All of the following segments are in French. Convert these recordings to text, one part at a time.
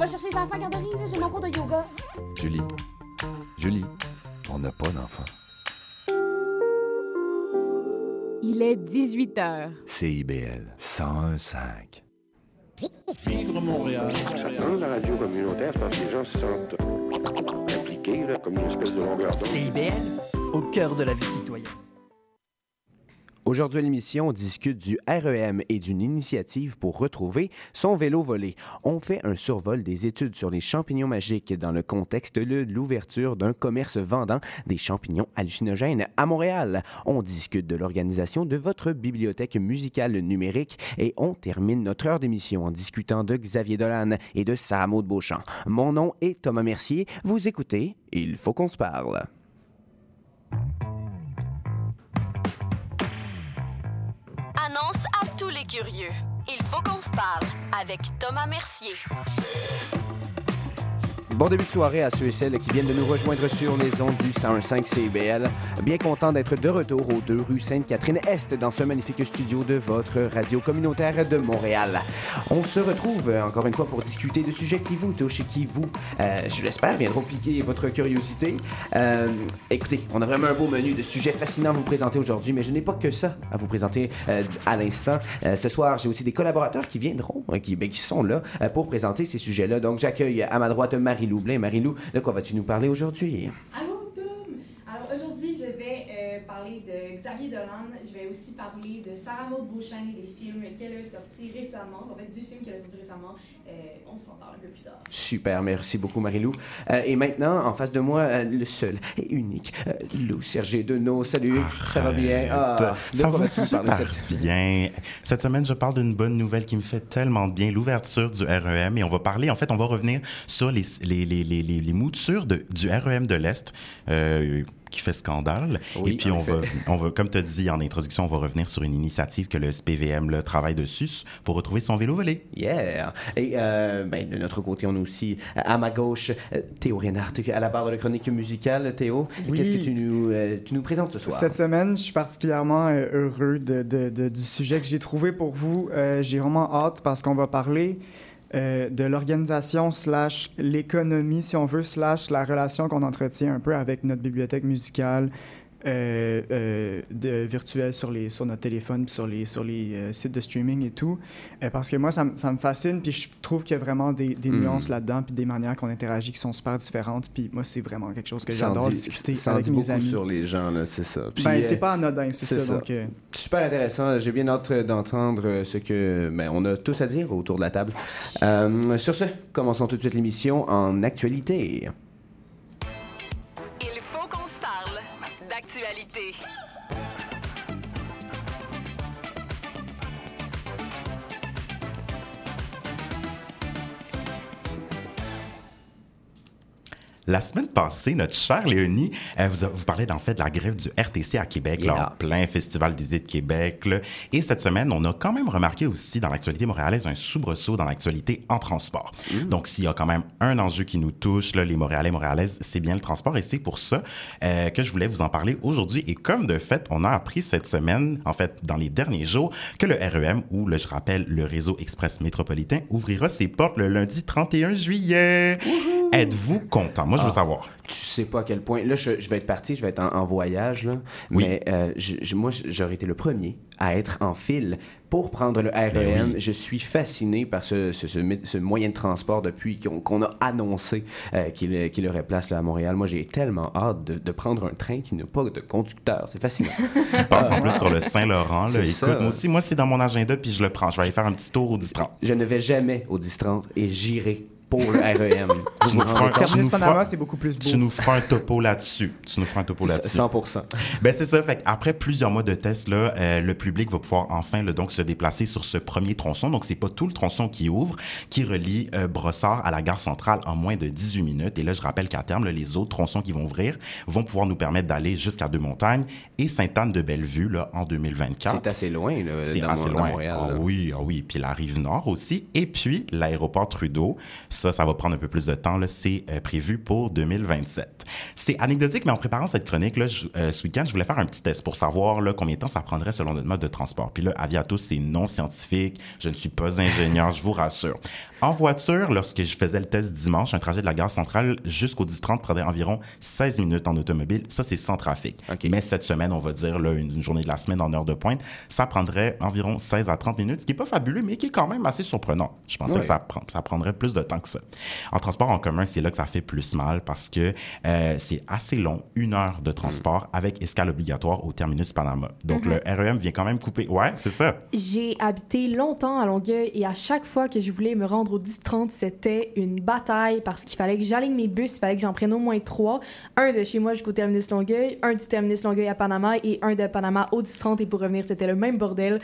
vas chercher les enfants à garderie, j'ai mon cours de yoga. Julie, Julie, on n'a pas d'enfant. Il est 18 h. CIBL 101.5. Vivre Montréal. Dans la radio communautaire, parce que les gens se sentent impliqués, là, comme une espèce de longueur d'onde. CIBL, au cœur de la vie citoyenne. Aujourd'hui l'émission, on discute du REM et d'une initiative pour retrouver son vélo volé. On fait un survol des études sur les champignons magiques dans le contexte de l'ouverture d'un commerce vendant des champignons hallucinogènes à Montréal. On discute de l'organisation de votre bibliothèque musicale numérique et on termine notre heure d'émission en discutant de Xavier Dolan et de Sarah Maud Beauchamp. Mon nom est Thomas Mercier. Vous écoutez Il faut qu'on se parle. Tous les curieux. Il faut qu'on se parle avec Thomas Mercier. Bon début de soirée à ceux et celles qui viennent de nous rejoindre sur les ondes du 101.5 CBL. Bien content d'être de retour aux deux rues Sainte-Catherine-Est dans ce magnifique studio de votre radio communautaire de Montréal. On se retrouve euh, encore une fois pour discuter de sujets qui vous touchent et qui vous, euh, je l'espère, viendront piquer votre curiosité. Euh, écoutez, on a vraiment un beau menu de sujets fascinants à vous présenter aujourd'hui, mais je n'ai pas que ça à vous présenter à l'instant. Ce soir, j'ai aussi des collaborateurs qui viendront, qui, ben, qui sont là pour présenter ces sujets-là. Donc, j'accueille à ma droite Marie-Lou de quoi vas-tu nous parler aujourd'hui Tom! Alors aujourd'hui, je vais euh, parler de Xavier Dolan. Je vais aussi parler de Sarah Maud Beauchamp et des films qu'elle a sortis récemment. En fait, du film qu'elle a sorti récemment. Euh, on s'en parle un peu plus tard. Super, merci beaucoup Marie-Lou. Euh, et maintenant, en face de moi, euh, le seul et unique, euh, Lou Sergé Deneau. Salut, ça va bien? Ah, ça va super cette- bien. Cette semaine, je parle d'une bonne nouvelle qui me fait tellement bien, l'ouverture du REM. Et on va parler, en fait, on va revenir sur les, les, les, les, les- les moutures de, du REM de l'Est. Qui fait scandale. Oui, et puis, on va, on va, comme tu as dit en introduction, on va revenir sur une initiative que le SPVM là, travaille dessus pour retrouver son vélo volé. Yeah! Et euh, ben, de notre côté, on a aussi euh, à ma gauche euh, Théo Reinhardt à la barre de la chronique musicale. Théo, Oui. qu'est-ce que tu nous, euh, tu nous présentes ce soir? Cette semaine, je suis particulièrement euh, heureux de, de- de- du sujet que j'ai trouvé pour vous. Euh, j'ai vraiment hâte parce qu'on va parler euh, de l'organisation slash l'économie, si on veut, slash la relation qu'on entretient un peu avec notre bibliothèque musicale euh, euh, de, sur, les, sur notre téléphone, sur les, sur les euh, sites de streaming et tout. Euh, parce que moi, ça, me- ça me fascine, puis je trouve qu'il y a vraiment des, des Mm. nuances là-dedans, puis des manières qu'on interagit qui sont super différentes. Puis moi, c'est vraiment quelque chose que j'adore discuter ça en avec dit mes beaucoup amis. sur les gens, là, c'est ça. Puis, Ben, c'est pas anodin, c'est ça. ça. Donc, Super intéressant. J'ai bien hâte d'entendre ce que ben, on a tous à dire autour de la table. Sur ce, commençons tout de suite l'émission en actualité. La semaine passée, notre chère Léonie euh, vous, a, vous parlait en fait de la grève du RTC à Québec, là, en plein festival d'idées de Québec. là. Et cette semaine, on a quand même remarqué aussi dans l'actualité montréalaise un soubresaut dans l'actualité en transport. Donc, s'il y a quand même un enjeu qui nous touche, là, les Montréalais, Montréalaises, c'est bien le transport. Et c'est pour ça euh, que je voulais vous en parler aujourd'hui. Et comme de fait, on a appris cette semaine, en fait, dans les derniers jours, que le REM, ou le, je rappelle, le réseau express métropolitain, ouvrira ses portes le lundi 31 juillet. Êtes-vous content? Moi, je veux Ah. savoir. Tu sais pas à quel point. Là, je, je vais être parti, je vais être en, en voyage, là. Oui. Mais euh, je- moi, j'aurais été le premier à être en file pour prendre le REM. Ben oui. Je suis fasciné par ce, ce, ce mé- ce moyen de transport depuis qu'on a annoncé euh, qu'il place là, à Montréal. Moi, j'ai tellement hâte de, de prendre un train qui n'a pas de conducteur. C'est fascinant. Tu passes en plus sur le Saint-Laurent. Écoute, ça. moi aussi, moi, c'est dans mon agenda, puis je le prends. Je vais aller faire un petit tour au distrant. je ne vais jamais au 10-30 et j'irai pour le REM. Tu nous feras Terminus Panama, c'est beaucoup plus beau. Tu nous feras un topo là-dessus. Tu nous feras un topo là-dessus. 100%. Ben c'est ça. Fait après plusieurs mois de tests là, euh, le public va pouvoir enfin là, donc se déplacer sur ce premier tronçon. Donc c'est pas tout le tronçon qui ouvre, qui relie euh, Brossard à la gare centrale en moins de 18 minutes. Et là, je rappelle qu'à terme, là, les autres tronçons qui vont ouvrir vont pouvoir nous permettre d'aller jusqu'à Deux-Montagnes et Sainte-Anne-de-Bellevue là en 2024. C'est assez loin, là, C'est assez loin. Montréal. Ah oui, ah oui. Puis la rive nord aussi. Et puis l'aéroport Trudeau. Ça, ça va prendre un peu plus de temps. c'est euh, prévu pour 2027. C'est anecdotique, mais en préparant cette chronique, là, je- euh, ce week-end, je voulais faire un petit test pour savoir là, combien de temps ça prendrait selon notre mode de transport. Puis là, tous, c'est non scientifique. Je ne suis pas ingénieur, je vous rassure. En voiture, lorsque je faisais le test dimanche, un trajet de la gare centrale jusqu'au 10-30 prendrait environ 16 minutes en automobile. Ça, c'est sans trafic. Mais cette semaine, on va dire là, une, une journée de la semaine en heure de pointe, ça prendrait environ 16 à 30 minutes, ce qui n'est pas fabuleux, mais qui est quand même assez surprenant. Je pensais Ouais. que ça, ça prendrait plus de temps que ça. En transport en commun, c'est là que ça fait plus mal parce que euh, c'est assez long, une heure de transport avec escale obligatoire au terminus Panama. Donc, le REM vient quand même couper. Ouais, c'est ça. J'ai habité longtemps à Longueuil et à chaque fois que je voulais me rendre au 10-30, c'était une bataille parce qu'il fallait que j'aligne mes bus, il fallait que j'en prenne au moins trois. Un de chez moi jusqu'au terminus Longueuil, un du terminus Longueuil à Panama et un de Panama au 10-30 et pour revenir, c'était le même bordel.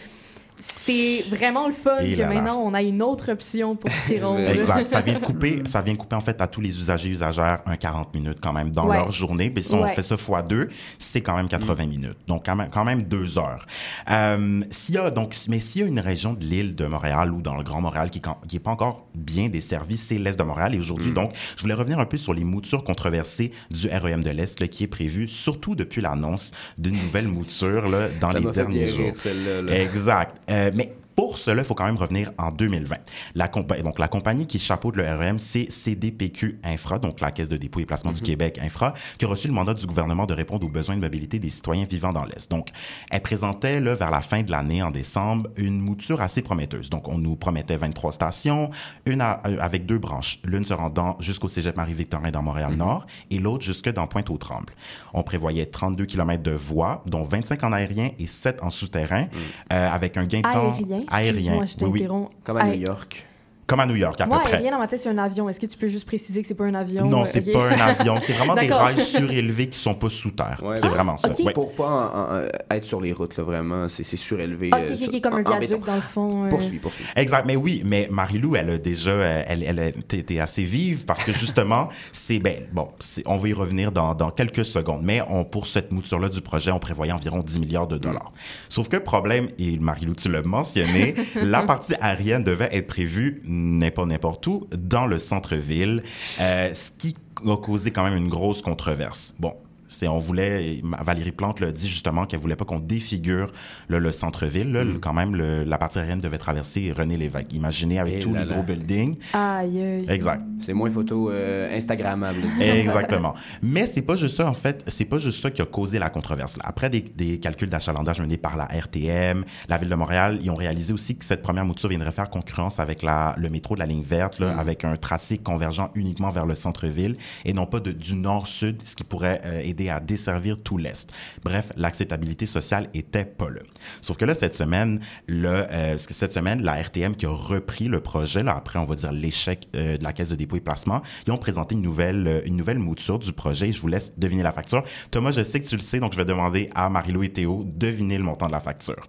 C'est vraiment le fun Et que là là. maintenant on a une autre option pour s'y rendre. Exact. Ça vient de couper, ça vient couper en fait à tous les usagers usagères un 40 minutes quand même dans Ouais. leur journée. Puis si on fait ça fois deux, c'est quand même 80 minutes. Donc quand même, quand même deux heures. Euh, s'il y a donc, mais s'il y a une région de l'île de Montréal ou dans le Grand Montréal qui n'est pas encore bien desservie, c'est l'est de Montréal. Et aujourd'hui, donc, je voulais revenir un peu sur les moutures controversées du REM de l'Est, qui est prévu surtout depuis l'annonce d'une nouvelle mouture là, dans Ça les derniers bien jours. rire, celle-là. là. Exact. Euh, mais pour cela, il faut quand même revenir en 2020. La, compa- donc, la compagnie qui chapeaute le REM, c'est CDPQ Infra, donc la Caisse de dépôt et placement du Québec Infra, qui a reçu le mandat du gouvernement de répondre aux besoins de mobilité des citoyens vivant dans l'Est. Donc, elle présentait, là, vers la fin de l'année, en décembre, une mouture assez prometteuse. Donc, on nous promettait 23 stations, une à- euh, avec deux branches, l'une se rendant jusqu'au cégep Marie-Victorin dans Montréal-Nord et l'autre jusque dans Pointe-aux-Trembles. On prévoyait 32 km de voies, dont 25 en aérien et 7 en souterrain, euh, avec un gain de temps Aérien, aérien. excuse-moi, je Oui, oui. t'interromps. Comme à New York. Comme à New York, à peu près. aérien dans ma tête, c'est un avion. Est-ce que tu peux juste préciser que c'est pas un avion? Non, Euh, c'est ok? pas un avion. C'est vraiment des rails surélevés qui sont pas sous terre. Ouais. c'est Ah, vraiment ça. ok. Ouais. Pour pas en- en- euh, être sur les routes, là, vraiment, c'est c'est surélevé. Ok, euh, sur- comme un viaduc dans le fond. euh. Poursuis, poursuis. Exact, mais oui, mais Marie-Lou, elle a déjà, elle, elle a été assez vive parce que justement, c'est ben bon, c'est- on va y revenir dans, dans quelques secondes, mais on pour cette mouture-là du projet, on prévoyait environ 10 milliards de dollars. Sauf que problème, et Marie-Lou, tu l'as mentionné, la partie aérienne devait être prévue n'importe n'importe où dans le centre-ville, euh, ce qui a causé quand même une grosse controverse. Bon. C'est, on voulait, Valérie Plante l'a dit justement qu'elle voulait pas qu'on défigure là, le centre-ville. là. Mm. Quand même, le- la partie aérienne devait traverser René Lévesque. Imaginez avec Et tous là les là. gros buildings. Aïe, aïe. Exact. C'est moins photo euh, Instagrammable. Exactement. Mais c'est pas juste ça, en fait. C'est pas juste ça qui a causé la controverse. là. Après des, des calculs d'achalandage menés par la RTM, la Ville de Montréal, ils ont réalisé aussi que cette première mouture viendrait faire concurrence avec la, le métro de la ligne verte, là, avec un tracé convergent uniquement vers le centre-ville et non pas de, du nord-sud, ce qui pourrait euh, aider à desservir tout l'Est. Bref, l'acceptabilité sociale était pas là. Sauf que là, cette semaine, le, euh, cette semaine, la RTM qui a repris le projet, là, après, on va dire l'échec euh, de la Caisse de dépôt et placement, ils ont présenté une nouvelle, euh, une nouvelle mouture du projet. Je vous laisse deviner la facture. Thomas, je sais que tu le sais, donc je vais demander à Marie-Lou et Théo de deviner le montant de la facture.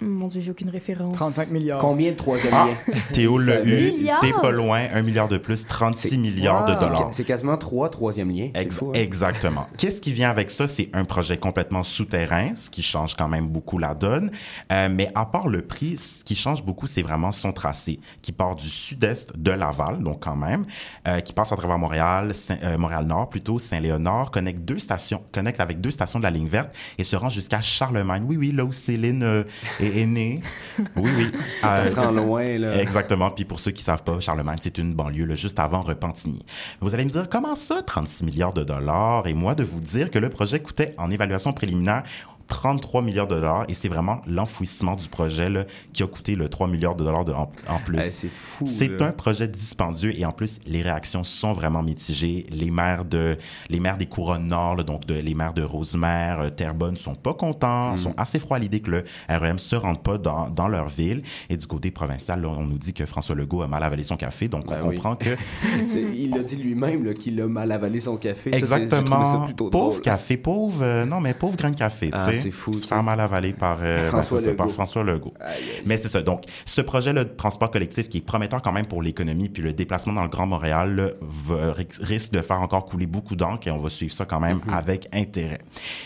Mon Dieu, j'ai aucune référence. 35 milliards. Combien de troisième Ah, lien? Théo l'a eu. T'es pas loin. Un milliard de plus, 36 milliards de dollars. C'est quasiment trois troisième liens. C'est Ex- fou, hein? Exactement. Qu'est-ce qui vient avec ça? C'est un projet complètement souterrain, ce qui change quand même beaucoup la donne. Euh, mais à part le prix, ce qui change beaucoup, c'est vraiment son tracé, qui part du sud-est de Laval, donc quand même, euh, qui passe à travers Montréal, euh, Montréal-Nord plutôt, Saint-Léonard, connecte deux stations, connecte avec deux stations de la ligne verte et se rend jusqu'à Charlemagne. Oui, oui, là où Céline est, est née. Oui, oui. Ça Euh, se rend loin, là. Exactement. Puis pour ceux qui savent pas, Charlemagne, c'est une banlieue là, juste avant Repentigny. Vous allez me dire, comment ça, 36 milliards de dollars? Et moi, de vous dire que le projet coûtait, en évaluation préliminaire, 33 milliards de dollars. Et c'est vraiment l'enfouissement du projet là, qui a coûté le 3 milliards de dollars de- en, en plus. C'est fou. C'est un projet dispendieux et en plus, les réactions sont vraiment mitigées. Les maires de, les maires des couronnes nord, là, donc de, les maires de Rosemère, euh, Terrebonne, sont pas contents, Mm. sont assez froids à l'idée que le REM se rende pas dans, dans leur ville. Et du côté provincial, là, on nous dit que François Legault a mal avalé son café, donc Ben on oui. comprend que Il a dit lui-même qu'il a mal avalé son café. Ça, ça exactement plutôt pauvre drôle. café, pauvre, euh, non mais pauvre grain de café, Ah. C'est fou, Se faire mal avaler par, euh, François ben, ça, par Legault. François Legault. Aïe, aïe. Mais c'est ça. Donc, ce projet-là de transport collectif qui est prometteur quand même pour l'économie, puis le déplacement dans le Grand Montréal là, va- ri- risque de faire encore couler beaucoup d'encre et on va suivre ça quand même Mhm. avec intérêt.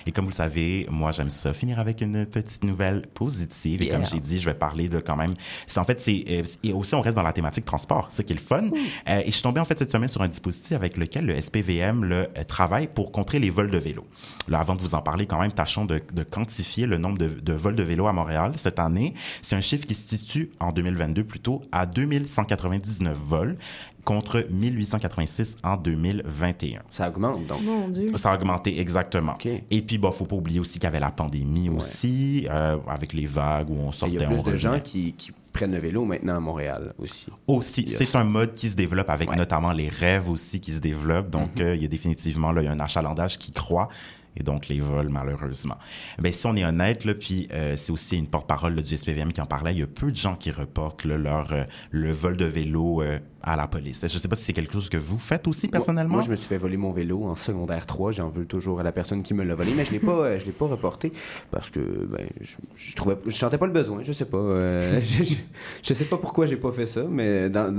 Et comme vous le savez, moi, j'aime ça finir avec une petite nouvelle positive. Et Yeah. comme j'ai dit, je vais parler de quand même... En fait, c'est... euh, et aussi, on reste dans la thématique transport. C'est ça qui est le fun. Euh, et je suis tombé en fait cette semaine sur un dispositif avec lequel le SPVM là, euh, travaille pour contrer les vols de vélo. Là, avant de vous en parler, quand même, tâchons de, de quantifier le nombre de, de vols de vélo à Montréal cette année. C'est un chiffre qui se situe en 2022 plutôt à 2199 vols contre 1886 en 2021. Ça augmente, donc. Mon Dieu. Ça a augmenté exactement. Et puis, bon, faut pas oublier aussi qu'il y avait la pandémie aussi, euh, avec les vagues où on sortait, Il y a plus de gens qui, qui prennent le vélo maintenant à Montréal aussi. Aussi, Yes. c'est un mode qui se développe avec Ouais. Mm-hmm. notamment les rêves aussi qui se développent. Donc, euh, il y a définitivement là, il y a un achalandage qui croît. Et donc, les vols, malheureusement. Ben, si on est honnête, là, puis euh, c'est aussi une porte-parole du SPVM qui en parlait, il y a peu de gens qui reportent euh, le vol de vélo euh, à la police. Je sais pas si c'est quelque chose que vous faites aussi personnellement. Moi, moi, je me suis fait voler mon vélo en secondaire 3. J'en veux toujours à la personne qui me l'a volé, mais je l'ai pas, euh, je l'ai pas reporté parce que ben, je, je trouvais, je sentais pas le besoin. Je sais pas. euh, je, je, je sais pas pourquoi j'ai pas fait ça, mais dans-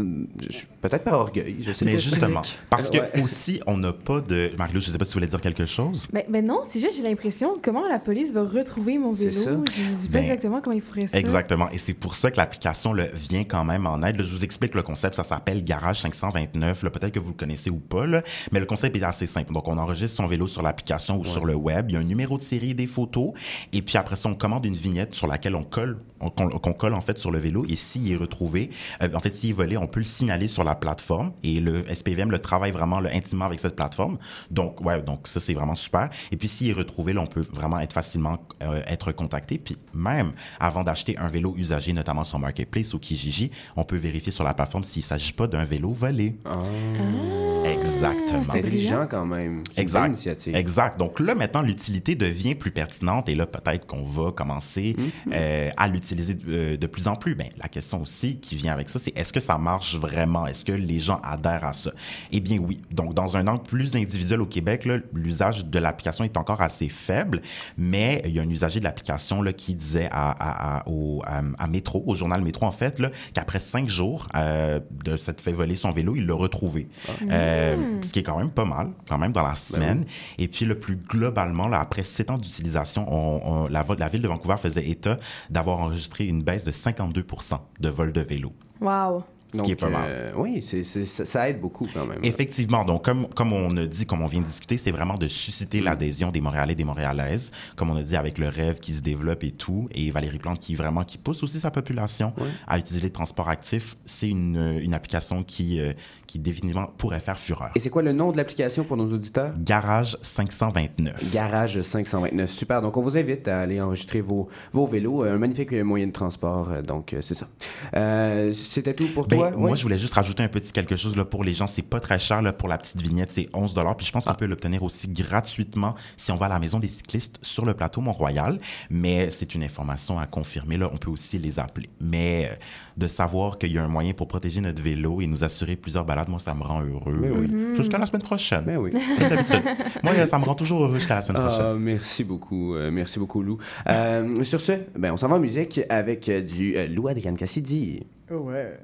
je- peut-être par orgueil. Je sais Mais justement, parce que Ouais. aussi, on n'a pas de... Marie-Lou, je sais pas si tu voulais dire quelque chose. Ben non, c'est juste, j'ai l'impression, comment la police va retrouver mon C'est vélo? ça. Je sais pas Ben, exactement comment ils feraient ça. Exactement. Et c'est pour ça que l'application vient quand même en aide. Là, je vous explique le concept. Ça s'appelle Garage 529. là. Peut-être que vous le connaissez ou pas, là, mais le concept est assez simple. Donc, on enregistre son vélo sur l'application ou sur le web. Il y a un numéro de série des photos. Et puis après ça, on commande une vignette sur laquelle on colle, qu'on qu'on colle en fait sur le vélo. Et s'il est retrouvé, euh, en fait, s'il est volé, on peut le signaler sur la plateforme. Et le SPVM le travaille vraiment là, intimement avec cette plateforme. Donc, ouais, donc ça, c'est vraiment super. Et puis, s'il est retrouvé, là, on peut vraiment être facilement euh, être contacté. Puis même avant d'acheter un vélo usagé, notamment sur Marketplace ou Kijiji, on peut vérifier sur la plateforme s'il ne s'agit pas d'un vélo volé. Ah, Exactement. c'est intelligent quand même. Une Exact. initiative. Exact. Donc là, maintenant, l'utilité devient plus pertinente et là, peut-être qu'on va commencer euh, à l'utiliser de, de plus en plus. Ben, la question aussi qui vient avec ça, c'est est-ce que ça marche vraiment? Est-ce que les gens adhèrent à ça? Eh bien, oui. Donc, dans un angle plus individuel au Québec, l'usage de l'application est encore assez faible, mais il y a un usager de l'application qui disait à, au, à, à Métro, au journal Métro, en fait, qu'après cinq jours euh, de s'être fait voler son vélo, il l'a retrouvé. Euh, ce qui est quand même pas mal, quand même, dans la semaine. Et puis, le plus globalement, là, après sept ans d'utilisation, on- on- la, la ville de Vancouver faisait état d'avoir enregistré une baisse de 52 de vols de vélo. Wow. Ce qui est pas mal. euh, oui, ça, ça aide beaucoup quand même. Effectivement. Donc, comme, comme on a dit, comme on vient de discuter, c'est vraiment de susciter l'adhésion des Montréalais et des Montréalaises, comme on a dit, avec le rêve qui se développe et tout. Et Valérie Plante qui vraiment qui pousse aussi sa population à utiliser le transport actif. C'est une, une application qui, euh, qui définitivement pourrait faire fureur. Et c'est quoi le nom de l'application pour nos auditeurs? Garage 529. Garage 529. Super. Donc, on vous invite à aller enregistrer vos, vos vélos. Un magnifique moyen de transport. euh, Donc, euh, c'est ça. Euh, C'était tout pour Ben, toi? Moi, Ouais. je voulais juste rajouter un petit quelque chose là, pour les gens. C'est pas très cher là, pour la petite vignette, c'est 11 Puis je pense Ah. qu'on peut l'obtenir aussi gratuitement si on va à la maison des cyclistes sur le plateau Mont-Royal. Mais c'est une information à confirmer. Là. On peut aussi les appeler. Mais euh, de savoir qu'il y a un moyen pour protéger notre vélo et nous assurer plusieurs balades, moi, ça me rend heureux. Oui. Euh, Jusqu'à la semaine prochaine. Oui. Comme d'habitude. moi, ça me rend toujours heureux jusqu'à la semaine prochaine. Ah, merci beaucoup, euh, merci beaucoup Lou. Euh, sur ce, ben, on s'en va en musique avec euh, du euh, Lou Adrian Cassidy. Ouais.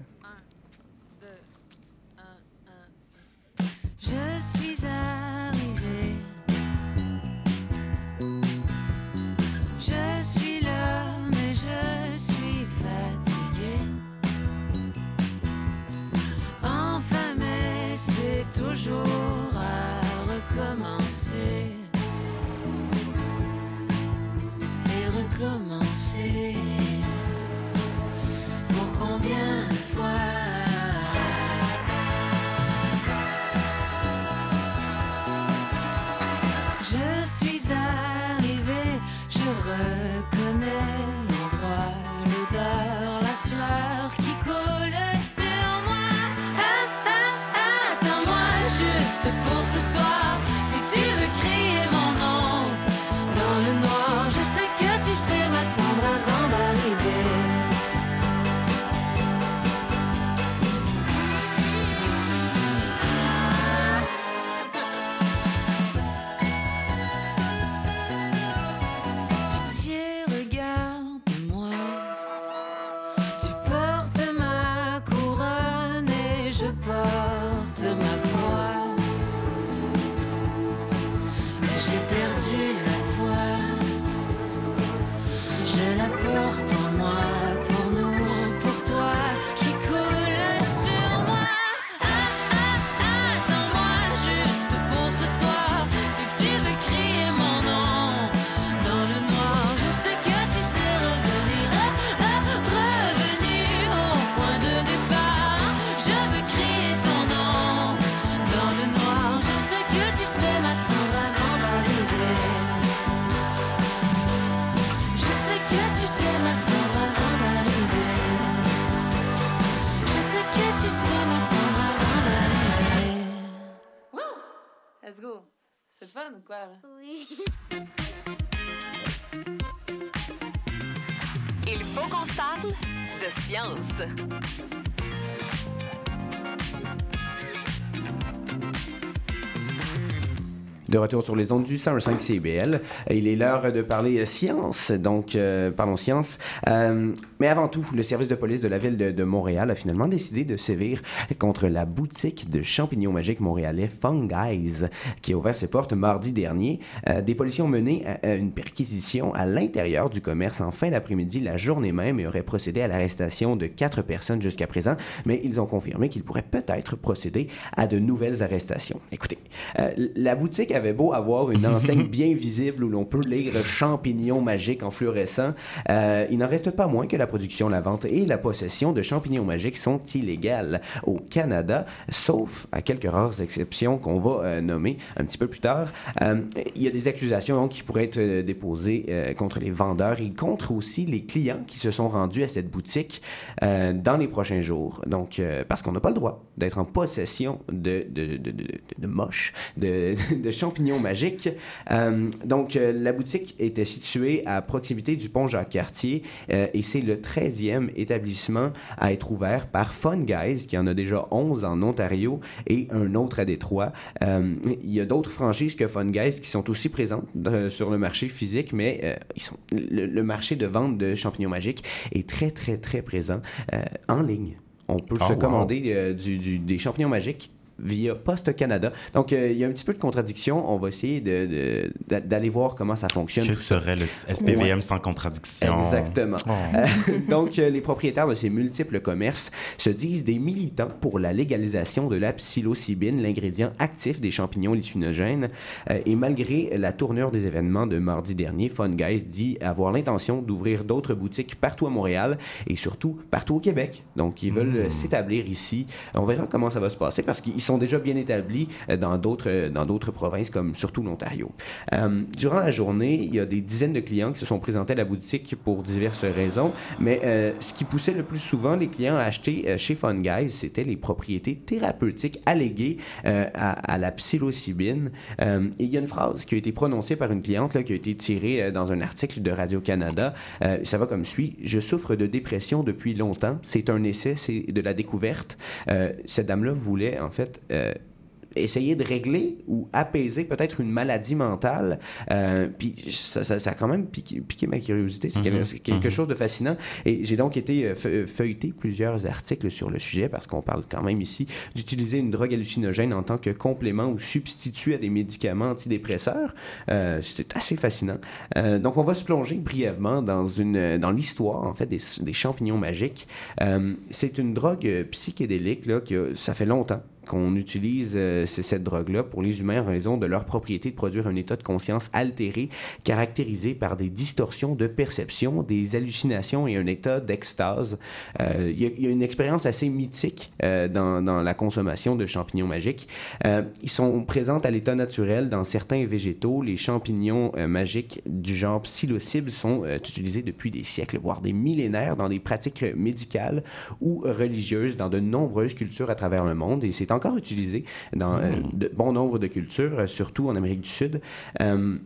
À recommencer. Et recommencer. Pour combien de fois? Je suis arrivée, je reconnais De retour sur les ondes du 105 CBL. Il est l'heure de parler science, donc euh, science. Euh, mais avant tout, le service de police de la ville de, Montréal a finalement décidé de sévir contre la boutique de champignons magiques montréalais Funguys, qui a ouvert ses portes mardi dernier. Euh, des policiers ont mené une perquisition à l'intérieur du commerce en fin d'après-midi, la journée même, et auraient procédé à l'arrestation de quatre personnes jusqu'à présent, mais ils ont confirmé qu'ils pourraient peut-être procéder à de nouvelles arrestations. Écoutez, euh, la boutique avait beau avoir une enseigne bien visible où l'on peut lire champignons magiques en fluorescent, euh, il n'en reste pas moins que la production, la vente et la possession de champignons magiques sont illégales au Canada, sauf à quelques rares exceptions qu'on va euh, nommer un petit peu plus tard. Euh, il y a des accusations donc, qui pourraient être déposées contre les vendeurs et contre aussi les clients qui se sont rendus à cette boutique dans les prochains jours. Donc, parce qu'on n'a pas le droit d'être en possession de, de, de, de, de- de moches, de, de champignons magiques. Euh, donc, euh, la boutique était située à proximité du pont Jacques-Cartier euh, et c'est le 13e établissement à être ouvert par Fun Guys, qui en a déjà 11 en Ontario et un autre à Détroit. Euh, il y a d'autres franchises que Fun Guys qui sont aussi présentes sur le marché physique, mais ils sont, le, le marché de vente de champignons magiques est très, très, très présent en ligne. On peut Oh, se wow. commander du- du- des champignons magiques via Poste Canada. Donc, euh, il y a un petit peu de contradiction. On va essayer de- de- d'a- d'aller voir comment ça fonctionne. Que serait le SPVM sans contradiction? Exactement. Oh. Euh, donc, euh, les propriétaires de ces multiples commerces se disent des militants pour la légalisation de la psilocybine, l'ingrédient actif des champignons hallucinogènes. Euh, et malgré la tournure des événements de mardi dernier, Fun Guys dit avoir l'intention d'ouvrir d'autres boutiques partout à Montréal et surtout partout au Québec. Donc, ils veulent euh, s'établir ici. On verra comment ça va se passer parce qu'ils sont déjà bien établis euh, dans d'autres euh, dans d'autres provinces comme surtout l'Ontario. Euh, durant la journée, il y a des dizaines de clients qui se sont présentés à la boutique pour diverses raisons, mais ce qui poussait le plus souvent les clients à acheter chez Fun Guys, c'était les propriétés thérapeutiques alléguées à, la psilocybine. Et il y a une phrase qui a été prononcée par une cliente là, qui a été tirée dans un article de Radio-Canada. Euh, ça va comme suit. Je souffre de dépression depuis longtemps. C'est un essai, c'est de la découverte. Cette dame-là voulait, en fait, euh, essayer de régler ou apaiser peut-être une maladie mentale. Euh, puis ça, ça, ça a quand même piqué, piqué ma curiosité. C'est quelque, Mhm, quelque mhm. chose de fascinant. Et j'ai donc été euh, fe- feuilleter plusieurs articles sur le sujet parce qu'on parle quand même ici d'utiliser une drogue hallucinogène en tant que complément ou substitut à des médicaments antidépresseurs. Euh, c'est assez fascinant. Euh, donc on va se plonger brièvement dans une dans l'histoire en fait des, des champignons magiques. C'est une drogue psychédélique là que ça fait longtemps qu'on utilise euh, cette drogue-là pour les humains en raison de leur propriété de produire un état de conscience altéré, caractérisé par des distorsions de perception, des hallucinations et un état d'extase. Euh, Il y, a- une expérience assez mythique euh, dans, dans la consommation de champignons magiques. Ils sont présents à l'état naturel dans certains végétaux. Les champignons magiques du genre psilocybe sont utilisés depuis des siècles, voire des millénaires dans des pratiques médicales ou religieuses dans de nombreuses cultures à travers le monde. Et c'est encore utilisé dans euh, de bon nombre de cultures, euh, surtout en Amérique du Sud. Euh,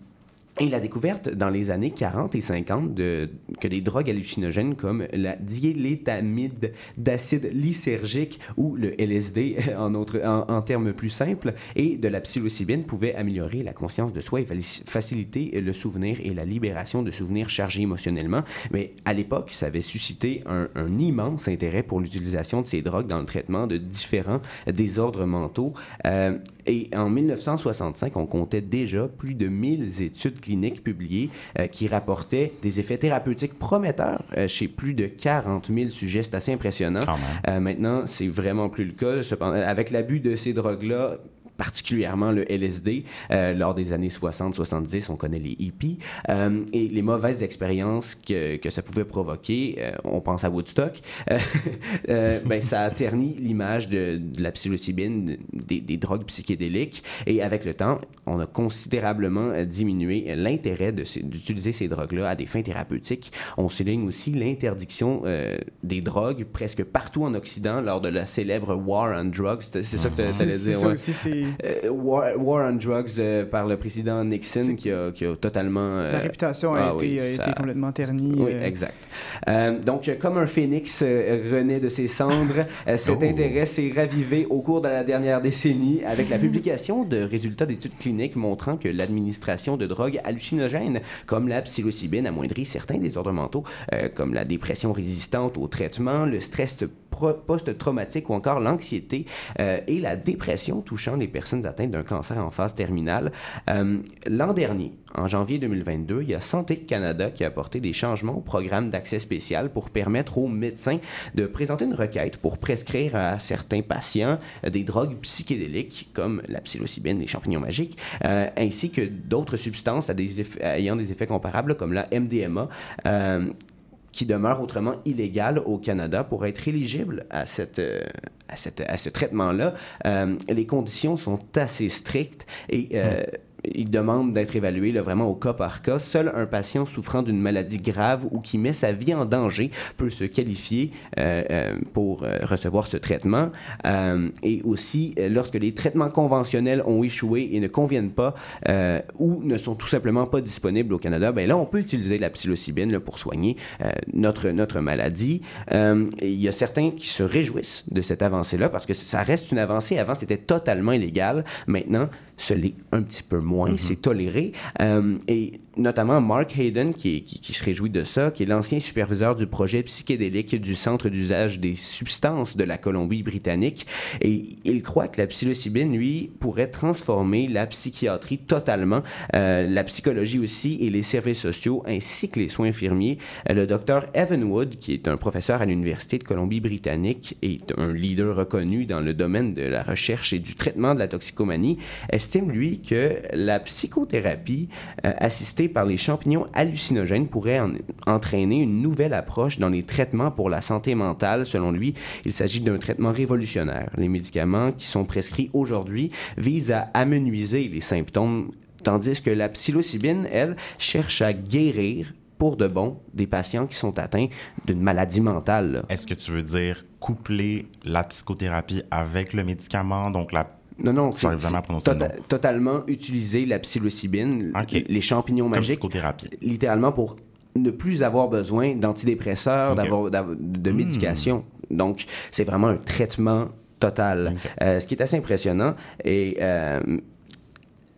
Et la découverte dans les années 40 et 50 de, que des drogues hallucinogènes comme la diélétamide d'acide lysergique ou le LSD en, autre, en, en termes plus simples et de la psilocybine pouvaient améliorer la conscience de soi et faciliter le souvenir et la libération de souvenirs chargés émotionnellement. Mais à l'époque, ça avait suscité un, un immense intérêt pour l'utilisation de ces drogues dans le traitement de différents désordres mentaux. Euh, et en 1965, on comptait déjà plus de 1000 études cliniques publiées euh, qui rapportaient des effets thérapeutiques prometteurs euh, chez plus de 40 000 sujets. C'est assez impressionnant. Euh, maintenant, c'est vraiment plus le cas. Cependant, avec l'abus de ces drogues-là, particulièrement le LSD, euh, lors des années 60-70, on connaît les hippies, euh, et les mauvaises expériences que, que ça pouvait provoquer, euh, on pense à Woodstock, euh, euh, ben, ça a terni l'image de, de la psilocybine, des, des drogues psychédéliques, et avec le temps, on a considérablement diminué l'intérêt d'utiliser ces drogues-là à des fins thérapeutiques. On souligne aussi l'interdiction euh, des drogues presque partout en Occident lors de la célèbre War on Drugs. C'est ça que tu allais dire. ça ouais. aussi, c'est- Euh, war, War on Drugs euh, par le président Nixon qui a, qui a totalement... euh, La réputation a, ah été, oui, a ça- été complètement ternie. oui, euh, exact. Euh, donc, euh, comme un phénix euh, renaît de ses cendres, euh, cet Oh. intérêt s'est ravivé au cours de la dernière décennie avec la publication de résultats d'études cliniques montrant que l'administration de drogues hallucinogènes, comme la psilocybine, amoindrit certains désordres mentaux, euh, comme la dépression résistante au traitement, le stress post-traumatique ou encore l'anxiété euh, et la dépression touchant les personnes atteintes d'un cancer en phase terminale. Euh, L'an dernier, en janvier 2022, il y a Santé Canada qui a apporté des changements au programme d'accès spécial pour permettre aux médecins de présenter une requête pour prescrire à certains patients des drogues psychédéliques comme la psilocybine, les champignons magiques, euh, ainsi que d'autres substances ayant des effets comparables comme la MDMA. Qui demeure autrement illégal au Canada pour être éligible à, cette, euh, à, cette, à ce traitement-là. euh, les conditions sont assez strictes et euh, il demande d'être évalué vraiment au cas par cas. Seul un patient souffrant d'une maladie grave ou qui met sa vie en danger peut se qualifier euh, euh, pour euh, recevoir ce traitement. Et aussi, lorsque les traitements conventionnels ont échoué et ne conviennent pas ou ne sont tout simplement pas disponibles au Canada, ben là, on peut utiliser la psilocybine pour soigner notre, notre maladie. Il y a certains qui se réjouissent de cette avancée-là parce que ça reste une avancée. Avant, c'était totalement illégal. Maintenant, ce l'est un petit peu moins. C'est toléré. Euh, et notamment Mark Hayden, qui, est- qui, qui se réjouit de ça, qui est l'ancien superviseur du projet psychédélique du Centre d'usage des substances de la Colombie-Britannique. Et il croit que la psilocybine, lui, pourrait transformer la psychiatrie totalement, euh, la psychologie aussi et les services sociaux, ainsi que les soins infirmiers. Euh, le docteur Evan Wood, qui est un professeur à l'Université de Colombie-Britannique et un leader reconnu dans le domaine de la recherche et du traitement de la toxicomanie, estime, lui, que la psychothérapie euh, assistée par les champignons hallucinogènes pourrait en- entraîner une nouvelle approche dans les traitements pour la santé mentale. Selon lui, il s'agit d'un traitement révolutionnaire. Les médicaments qui sont prescrits aujourd'hui visent à amenuiser les symptômes, tandis que la psilocybine, elle, cherche à guérir pour de bon des patients qui sont atteints d'une maladie mentale. Est-ce que tu veux dire coupler la psychothérapie avec le médicament, donc la Non, non, c'est tota- totalement utiliser la psilocybine, les champignons Comme magiques, littéralement pour ne plus avoir besoin d'antidépresseurs, Ok. d'avoir d'av- de médication. Donc, c'est vraiment un traitement total. Euh, ce qui est assez impressionnant. Et euh,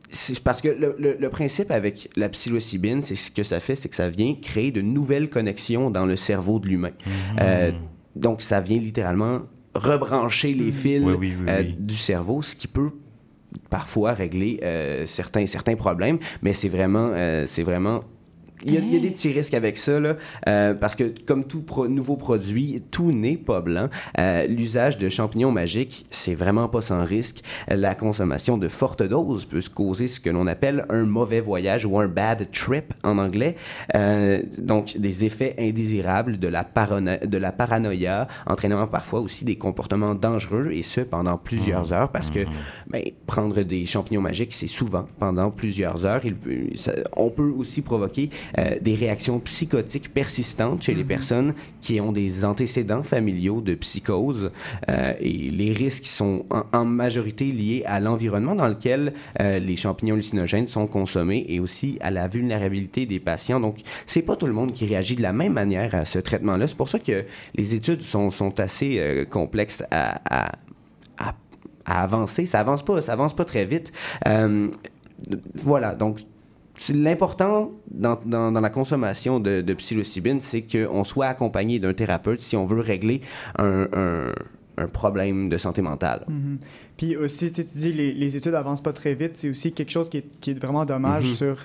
c'est parce que le, le- le principe avec la psilocybine, c'est ce que ça fait, c'est que ça vient créer de nouvelles connexions dans le cerveau de l'humain. Euh, donc, ça vient littéralement rebrancher les fils Oui, oui, oui, euh, du cerveau, ce qui peut parfois régler euh, certains, certains problèmes, mais c'est vraiment, euh, c'est vraiment il y, a, il y a des petits risques avec ça, là, euh, parce que comme tout pro- nouveau produit, tout n'est pas blanc. Euh, L'usage de champignons magiques, c'est vraiment pas sans risque. La consommation de fortes doses peut se causer ce que l'on appelle un mauvais voyage ou un bad trip en anglais. Euh, donc, des effets indésirables de la, de la paranoïa, entraînant parfois aussi des comportements dangereux, et ce pendant plusieurs heures, parce que ben, prendre des champignons magiques, c'est souvent pendant plusieurs heures. Il peut- ça- on peut aussi provoquer euh, des réactions psychotiques persistantes chez les personnes qui ont des antécédents familiaux de psychose. Euh, et les risques sont en, en majorité liés à l'environnement dans lequel euh, les champignons hallucinogènes sont consommés et aussi à la vulnérabilité des patients. Donc, c'est pas tout le monde qui réagit de la même manière à ce traitement-là. C'est pour ça que les études sont, sont assez euh, complexes à, à, à, à avancer. Ça avance pas, ça avance pas très vite. Voilà, donc l'important dans, dans, dans la consommation de, de psilocybine, c'est qu'on soit accompagné d'un thérapeute si on veut régler un, un, un problème de santé mentale. Mhm. Puis aussi, tu dis les, les études avancent pas très vite. C'est aussi quelque chose qui est, qui est vraiment dommage Mhm. sur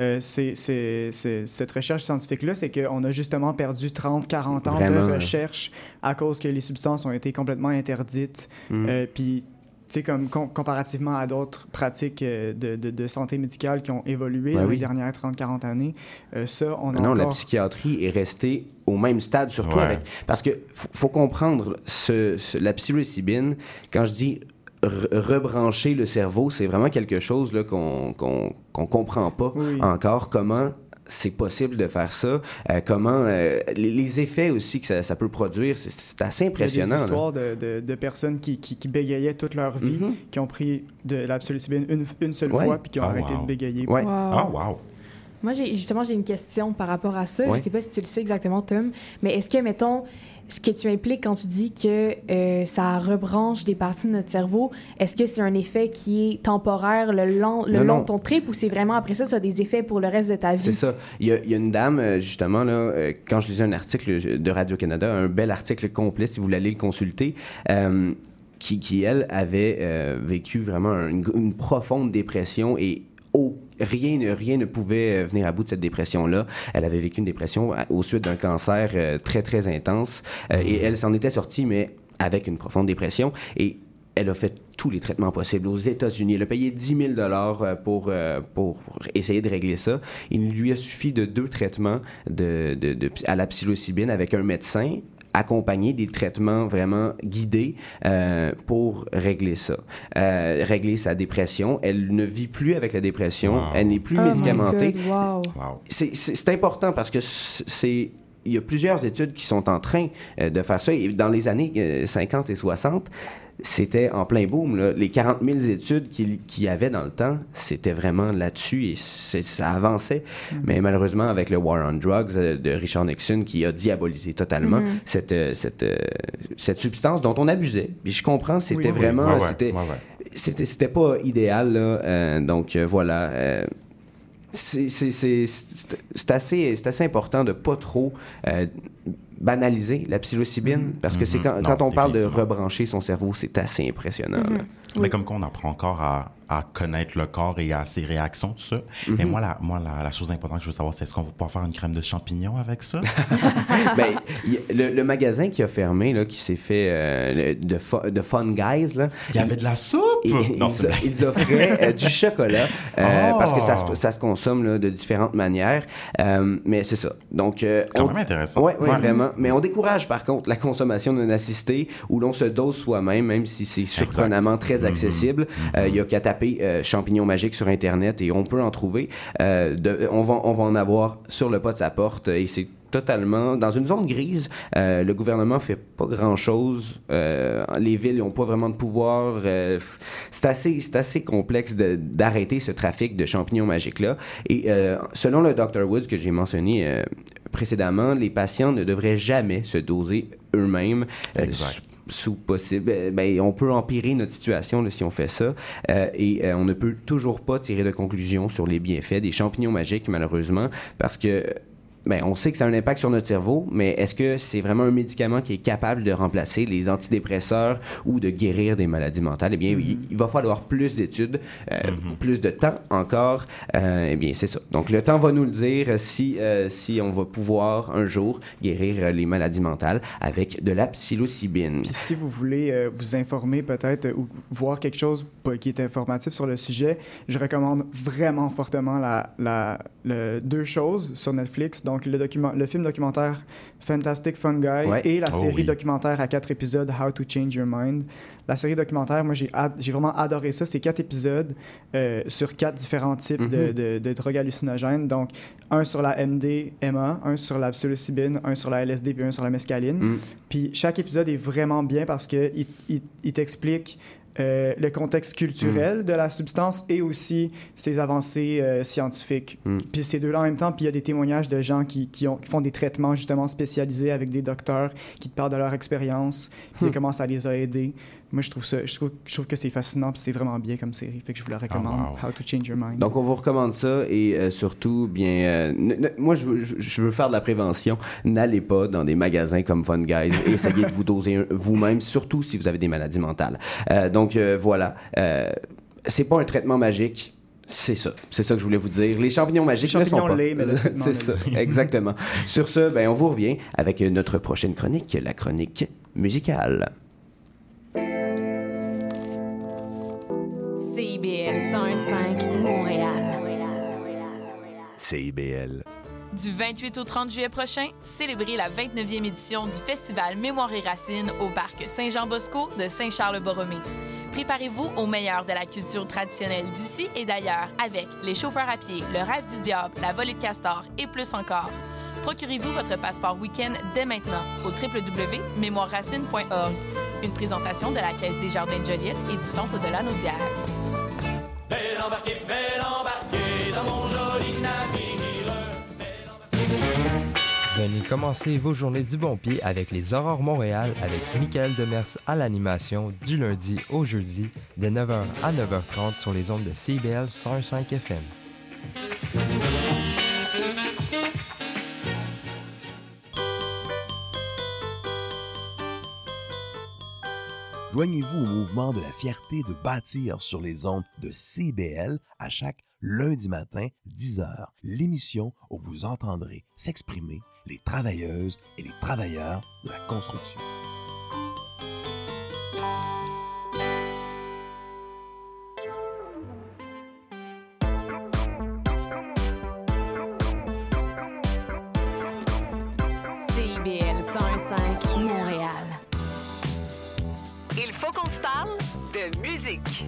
euh, ces- ces- ces- cette recherche scientifique-là, c'est qu'on a justement perdu 30, 40 ans Vraiment, de recherche à cause que les substances ont été complètement interdites. Mhm. Euh, puis, sais, comme com- comparativement à d'autres pratiques euh, de, de, de santé médicale qui ont évolué Ouais, dans oui. les dernières 30, 40 années, euh, ça, on a Non, la encore... psychiatrie est restée au même stade, surtout Ouais. avec... Parce que faut, comprendre, ce, ce- la psilocybine, quand je dis re- rebrancher le cerveau, c'est vraiment quelque chose qu'on qu'on comprend pas Oui. encore. Comment c'est possible de faire ça? Euh, comment... euh, les, les effets aussi que ça, ça peut produire, c'est- assez Il y a impressionnant. des histoires de, de, de personnes qui, qui, qui bégayaient toute leur vie, Mhm. qui ont pris de la psilocybine une, une seule Ouais. fois, puis qui ont Ah, arrêté wow. de bégayer. Ouais. Wow. Ah, wow. Moi, j'ai, justement, j'ai une question par rapport à ça. Ouais. Je sais pas si tu le sais exactement, Tom, mais est-ce que, mettons, ce que tu impliques quand tu dis que euh, ça rebranche des parties de notre cerveau, est-ce que c'est un effet qui est temporaire le long, le Non, long non. de ton trip ou c'est vraiment après ça, ça a des effets pour le reste de ta vie? C'est ça. Il y, a, il y a une dame, euh, justement, là, euh, quand je lisais un article de Radio-Canada, un bel article complet, si vous voulez aller le consulter, euh, qui, qui, elle, avait euh, vécu vraiment une, une profonde dépression et au- rien, ne- rien ne pouvait euh, venir à bout de cette dépression-là. Elle avait vécu une dépression à- au suite d'un cancer euh, très, très intense. Euh, et elle s'en était sortie, mais avec une profonde dépression. Et elle a fait tous les traitements possibles aux États-Unis. Elle a payé 10 000 dollars pour, euh, pour essayer de régler ça. Il lui a suffi de deux traitements de, de, de- à la psilocybine avec un médecin accompagné des traitements vraiment guidés euh, pour régler ça, Euh, régler sa dépression. Elle ne vit plus avec la dépression, Wow. elle n'est plus Oh médicamentée. Wow. Wow. C'est- C'est c'est important parce que c'est il y a plusieurs études qui sont en train euh, de faire ça. Et dans les années euh, 50 et 60, c'était en plein boom. là. Les 40 000 études qu'il y avait dans le temps, c'était vraiment là-dessus et ça avançait. Mais malheureusement, avec le War on Drugs euh, de Richard Nixon qui a diabolisé totalement Mhm. cette, euh, cette, euh, cette substance dont on abusait. Puis je comprends, c'était Oui, oui. vraiment... Ouais, ouais, c'était ouais, ouais. c'était c'était pas idéal là euh, donc euh, voilà euh, c'est assez assez important de pas trop euh, banaliser la psilocybine parce que c'est quand, Mhm. quand Non, on parle de rebrancher son cerveau c'est assez impressionnant là. Mais comme qu'on apprend encore à, à connaître le corps et à ses réactions, tout ça. Et moi, la, moi la, la chose importante que je veux savoir, c'est est-ce qu'on va pouvoir faire une crème de champignons avec ça? Ben, y- le, le magasin qui a fermé là qui s'est fait euh, de, fu- de Fun Guys là Il y avait de la soupe! ils, Non, ils- offraient euh, du chocolat euh, Oh! parce que ça, se- ça se consomme là, de différentes manières. Euh, mais c'est ça. Donc, euh, Quand on- même intéressant. Ouais, Ouais. vraiment. Mais on décourage par contre la consommation non assistée où l'on se dose soi-même, même si c'est surprenamment très accessible. Euh, Il y a qu'à taper euh, champignons magiques sur Internet et on peut en trouver. Euh, de- on, va, on va en avoir sur le pas de sa porte et c'est totalement dans une zone grise. Euh, le gouvernement fait pas grand chose. les villes n'ont pas vraiment de pouvoir. Euh, c'est assez, c'est assez complexe d'arrêter ce trafic de champignons magiques là. Et selon le Dr Woods que j'ai mentionné précédemment, les patients ne devraient jamais se doser eux-mêmes. euh, sous possible, euh, ben, on peut empirer notre situation là, si on fait ça Euh, et euh, on ne peut toujours pas tirer de conclusion sur les bienfaits des champignons magiques malheureusement parce que ben, on sait que ça a un impact sur notre cerveau, mais est-ce que c'est vraiment un médicament qui est capable de remplacer les antidépresseurs ou de guérir des maladies mentales? Eh bien, il, il va falloir plus d'études, euh, plus de temps encore. Euh, eh bien, c'est ça. Donc, le temps va nous le dire si, euh, si on va pouvoir un jour guérir les maladies mentales avec de la psilocybine. Puis si vous voulez vous informer peut-être ou voir quelque chose qui est informatif sur le sujet, je recommande vraiment fortement la, la, le- deux choses sur Netflix, dont donc le, document, le film documentaire Fantastic Fungi Ouais. et la Oh série oui. documentaire à quatre épisodes How to Change Your Mind. La série documentaire, moi j'ai ad- vraiment adoré ça. C'est quatre épisodes euh, sur quatre différents types de, Mhm. de, de drogues hallucinogènes. Donc un sur la MDMA, un sur la psilocybine, un sur la LSD puis un sur la mescaline. Mm. Puis chaque épisode est vraiment bien parce que il, il- il t'explique euh, le contexte culturel Mm. de la substance et aussi ses avancées euh, scientifiques. Mm. Puis ces deux-là en même temps, puis il y a des témoignages de gens qui, qui, ont, qui font des traitements justement spécialisés avec des docteurs qui te parlent de leur expérience, puis de Hmm. comment ça les a aidés. Moi, je trouve, ça, je trouve, je trouve que c'est fascinant, puis c'est vraiment bien comme série. Fait que je vous la recommande. wow. How to Change Your Mind. Donc, on vous recommande ça et euh, surtout, bien, euh, moi, je veux, je- je veux faire de la prévention. N'allez pas dans des magasins comme Fun Guys et essayez de vous doser vous-même, surtout si vous avez des maladies mentales. Euh, donc, voilà. C'est pas un traitement magique. C'est ça. C'est ça que je voulais vous dire. Les champignons magiques Les ne sont champignons pas. lait, mais C'est ça. Exactement. Sur ce, ben, on vous revient avec notre prochaine chronique, la chronique musicale. CIBL 101.5 Montréal. CIBL. Du 28 au 30 juillet prochain, célébrez la 29e édition du Festival Mémoire et Racines au parc Saint-Jean-Bosco de Saint-Charles-Borromée. Préparez-vous au meilleur de la culture traditionnelle d'ici et d'ailleurs avec les chauffeurs à pied, le rêve du diable, la volée de castor et plus encore. Procurez-vous votre passeport week-end dès maintenant au www.mémoireracine.org. Une présentation de la Caisse des Jardins de Joliette et du Centre de l'Anaudière. Venez commencer vos journées du bon pied avec les Aurores Montréal avec Michael Demers à l'animation du lundi au jeudi de 9h à 9h30 sur les ondes de CBL 105 FM. Joignez-vous au mouvement de la fierté de bâtir sur les ondes de CBL à chaque lundi matin, 10h, l'émission où vous entendrez s'exprimer les travailleuses et les travailleurs de la construction. CIBL 101.5 Montréal. Il faut qu'on se parle de musique.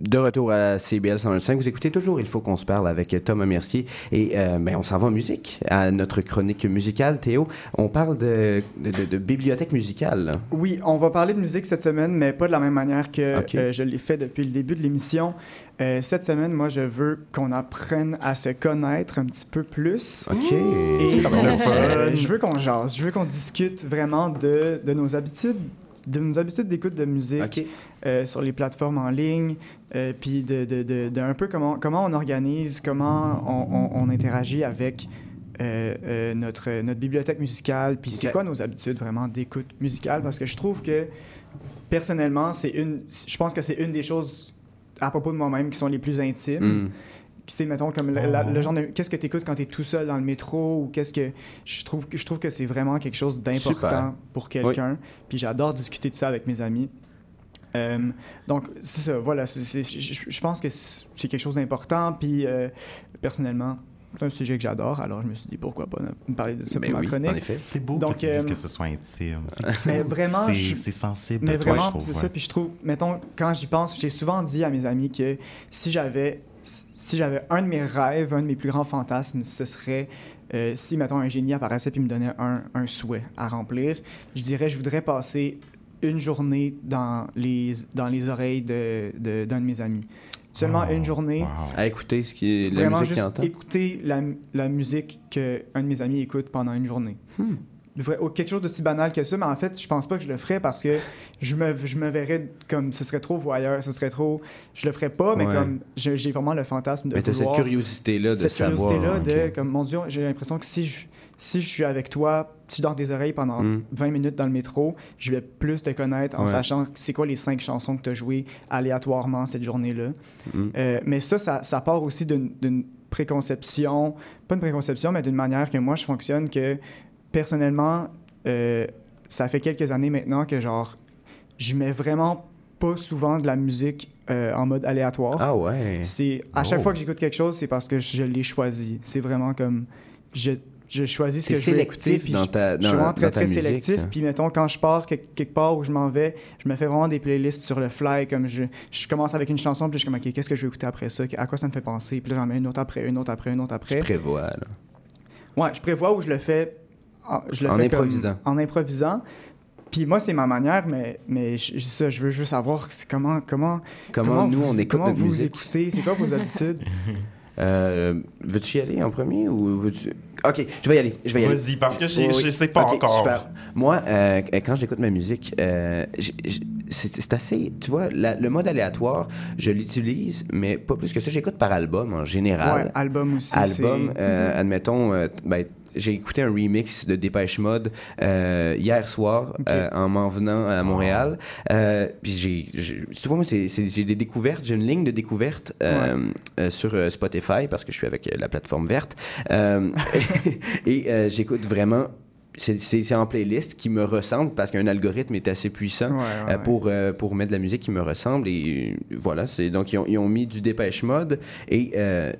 De retour à CBL 105, vous écoutez toujours Il faut qu'on se parle avec Thomas Mercier et euh, ben, on s'en va en musique, à notre chronique musicale. Théo, on parle de, de, de- de bibliothèque musicale. là. Oui, on va parler de musique cette semaine, mais pas de la même manière que euh, je l'ai fait depuis le début de l'émission. Euh, cette semaine, moi, je veux qu'on apprenne à se connaître un petit peu plus. OK. Et Ça va être le euh, fun. je veux qu'on jase, je veux qu'on discute vraiment de, de nos habitudes de nos habitudes d'écoute de musique euh, sur les plateformes en ligne, euh, puis de, de, de, de un peu comment, comment on organise, comment on, on- on interagit avec euh, notre, notre bibliothèque musicale, puis c'est quoi nos habitudes vraiment d'écoute musicale, parce que je trouve que personnellement, c'est une, je pense que c'est une des choses à propos de moi-même qui sont les plus intimes. Mm. C'est, mettons, comme le, la- le genre de... Qu'est-ce que tu écoutes quand tu es tout seul dans le métro ou qu'est-ce que... Je trouve, que- je trouve que c'est vraiment quelque chose d'important Super. pour quelqu'un. Puis j'adore discuter de ça avec mes amis. Euh, donc, c'est ça, voilà. c'est- c'est- je, pense que c'est quelque chose d'important. Puis, euh, personnellement, c'est un sujet que j'adore. Alors, je me suis dit, pourquoi pas me parler de ça Ben pour ma oui, chronique. en effet. C'est beau Donc, que tu dises euh, que ce soit intime. mais vraiment, C'est je- c'est sensible Mais toi, vraiment, je trouve. c'est ouais. ça. Puis je trouve, mettons, quand j'y pense, j'ai souvent dit à mes amis que si j'avais, si j'avais un de mes rêves, un de mes plus grands fantasmes, ce serait euh, si, mettons, un génie apparaissait puis me donnait un, un souhait à remplir. Je dirais, je voudrais passer une journée dans les, dans les oreilles de, de- d'un de mes amis. Seulement une journée. À écouter ce qui est la Vraiment musique qu'il juste entend. écouter la, la musique qu'un de mes amis écoute pendant une journée. Oh, quelque chose d'aussi banal que ça, mais en fait, je pense pas que je le ferais parce que je me, je me verrais comme ce serait trop voyeur, ce serait trop. Je le ferais pas, mais Ouais. comme j'ai vraiment le fantasme de. Mais t'as cette curiosité-là de cette savoir, curiosité-là de, comme mon Dieu, j'ai l'impression que si je, si je suis avec toi, si je dors tes oreilles pendant Mm. 20 minutes dans le métro, je vais plus te connaître en Ouais. sachant c'est quoi les cinq chansons que tu as jouées aléatoirement cette journée-là. Mm. Euh, mais ça, ça, ça part aussi d'une préconception, pas une préconception, mais d'une manière que moi je fonctionne que personnellement, euh, ça fait quelques années maintenant que, genre, je mets vraiment pas souvent de la musique euh, en mode aléatoire. Ah ouais. C'est à chaque Oh. fois que j'écoute quelque chose, c'est parce que je l'ai choisi. C'est vraiment comme je, je choisis ce que je veux écouter. puis dans je- ta- je suis dans- vraiment très dans très musique, sélectif. hein. Puis mettons quand je pars quelque, quelque part où je m'en vais, je me fais vraiment des playlists sur le fly. Comme je, je commence avec une chanson, puis je suis comme ok, qu'est-ce que je vais écouter après ça? À quoi ça me fait penser? Puis là j'en mets une autre après, une autre après, une autre après. Tu prévois, là. Ouais, je prévois où je le fais. En- Je le En fais comme- improvisant. en improvisant. Puis moi, c'est ma manière, mais, mais je, je- ça, je veux juste savoir c'est comment, comment, Comment nous, vous, on écoute comment notre vous musique? écoutez, c'est quoi vos habitudes? Euh, veux-tu y aller en premier ou veux-tu... Ok, je vais y aller. Je vais y aller. Vas-y, parce que j'ai- Oui, oui. je sais pas Ok, encore. super. Moi, euh, quand j'écoute ma musique, euh, j'ai- j'ai- c'est c'est assez. Tu vois, la- le mode aléatoire, je l'utilise, mais pas plus que ça. J'écoute par album en général. Ouais, album aussi. Album, c'est- euh, admettons, euh, ben, j'ai écouté un remix de Dépêche Mode euh, hier soir euh, en m'en venant à Montréal. Euh, puis j'ai, j'ai- tu vois, moi, c'est, c'est- j'ai des découvertes, j'ai une ligne de découverte euh, sur Spotify parce que je suis avec la plateforme verte. Et j'écoute vraiment. C'est, c'est- c'est en playlist qui me ressemble parce qu'un algorithme est assez puissant Ouais, ouais, euh, ouais. pour, euh, pour mettre de la musique qui me ressemble. Et euh, voilà, c'est, donc ils ont, ils ont mis du Dépêche Mode et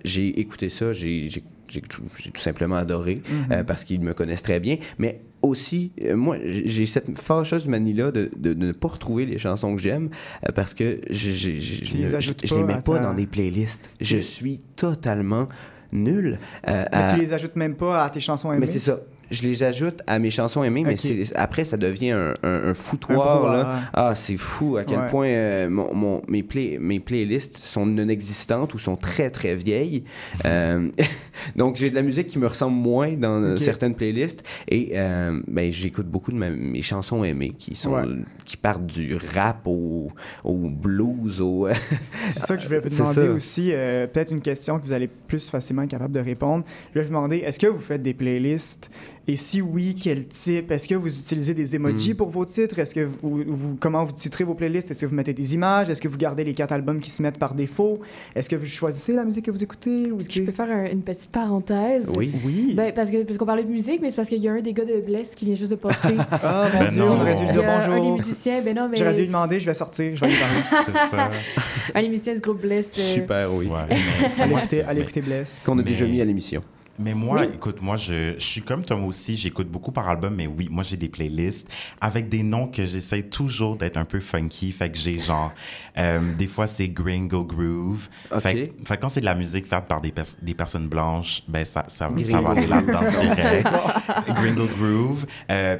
j'ai écouté ça, j'ai, j'ai, j'ai tout, simplement adoré Mhm. euh, parce qu'ils me connaissent très bien. Mais aussi, euh, moi, j'ai cette fâcheuse manie-là de, de, de ne pas retrouver les chansons que j'aime euh, parce que je, je, je, je les ajoutes mets pas ta- dans des playlists. Je suis totalement nul. euh, Mais à- tu les ajoutes même pas à tes chansons aimées? mais c'est ça. Je les ajoute à mes chansons aimées, mais c'est- après, ça devient un, un- un foutoir. Un là. Ah, c'est fou à quel Ouais. point euh, mon, mon- mes, play- mes playlists sont non existantes ou sont très, très vieilles. Euh, donc, j'ai de la musique qui me ressemble moins dans certaines playlists. Et euh, ben, j'écoute beaucoup de ma- mes chansons aimées qui, sont, Ouais. qui partent du rap au, au blues. Au... C'est ça que je voulais vous demander ça. aussi. Peut-être une question que vous allez plus facilement être capable de répondre. Je vais vous demander, est-ce que vous faites des playlists? Et si oui, quel type? Est-ce que vous utilisez des emojis Mm. pour vos titres? Est-ce que vous, vous- comment vous titrez vos playlists? Est-ce que vous mettez des images? Est-ce que vous gardez les quatre albums qui se mettent par défaut? Est-ce que vous choisissez la musique que vous écoutez? Ou Est-ce que je peux faire un- une petite parenthèse? Oui. Oui. Ben, parce que parce qu'on parlait de musique, mais c'est parce qu'il y a un des gars de Bless qui vient juste de passer. Ah, mon Ben Dieu, on aurait dû dire a un des bonjour. musiciens, ben non, mais J'aurais dû lui demander, je vais sortir, je vais lui parler. Un des musiciens du groupe Bless. euh, Super, oui. Ouais. allez, écouter, allez écouter Bless. Qu'on a Mais- déjà mis à l'émission. Mais moi, Oui. écoute, moi, je, je suis comme Tom aussi, j'écoute beaucoup par album, mais oui, moi, j'ai des playlists avec des noms que j'essaie toujours d'être un peu funky. Fait que j'ai genre, euh, des fois, c'est Gringo Groove. Ok. Fait, fait quand c'est de la musique faite par des, pers- des personnes blanches, ben, ça, ça, ça va aller là-dedans. Gringo Groove. Euh,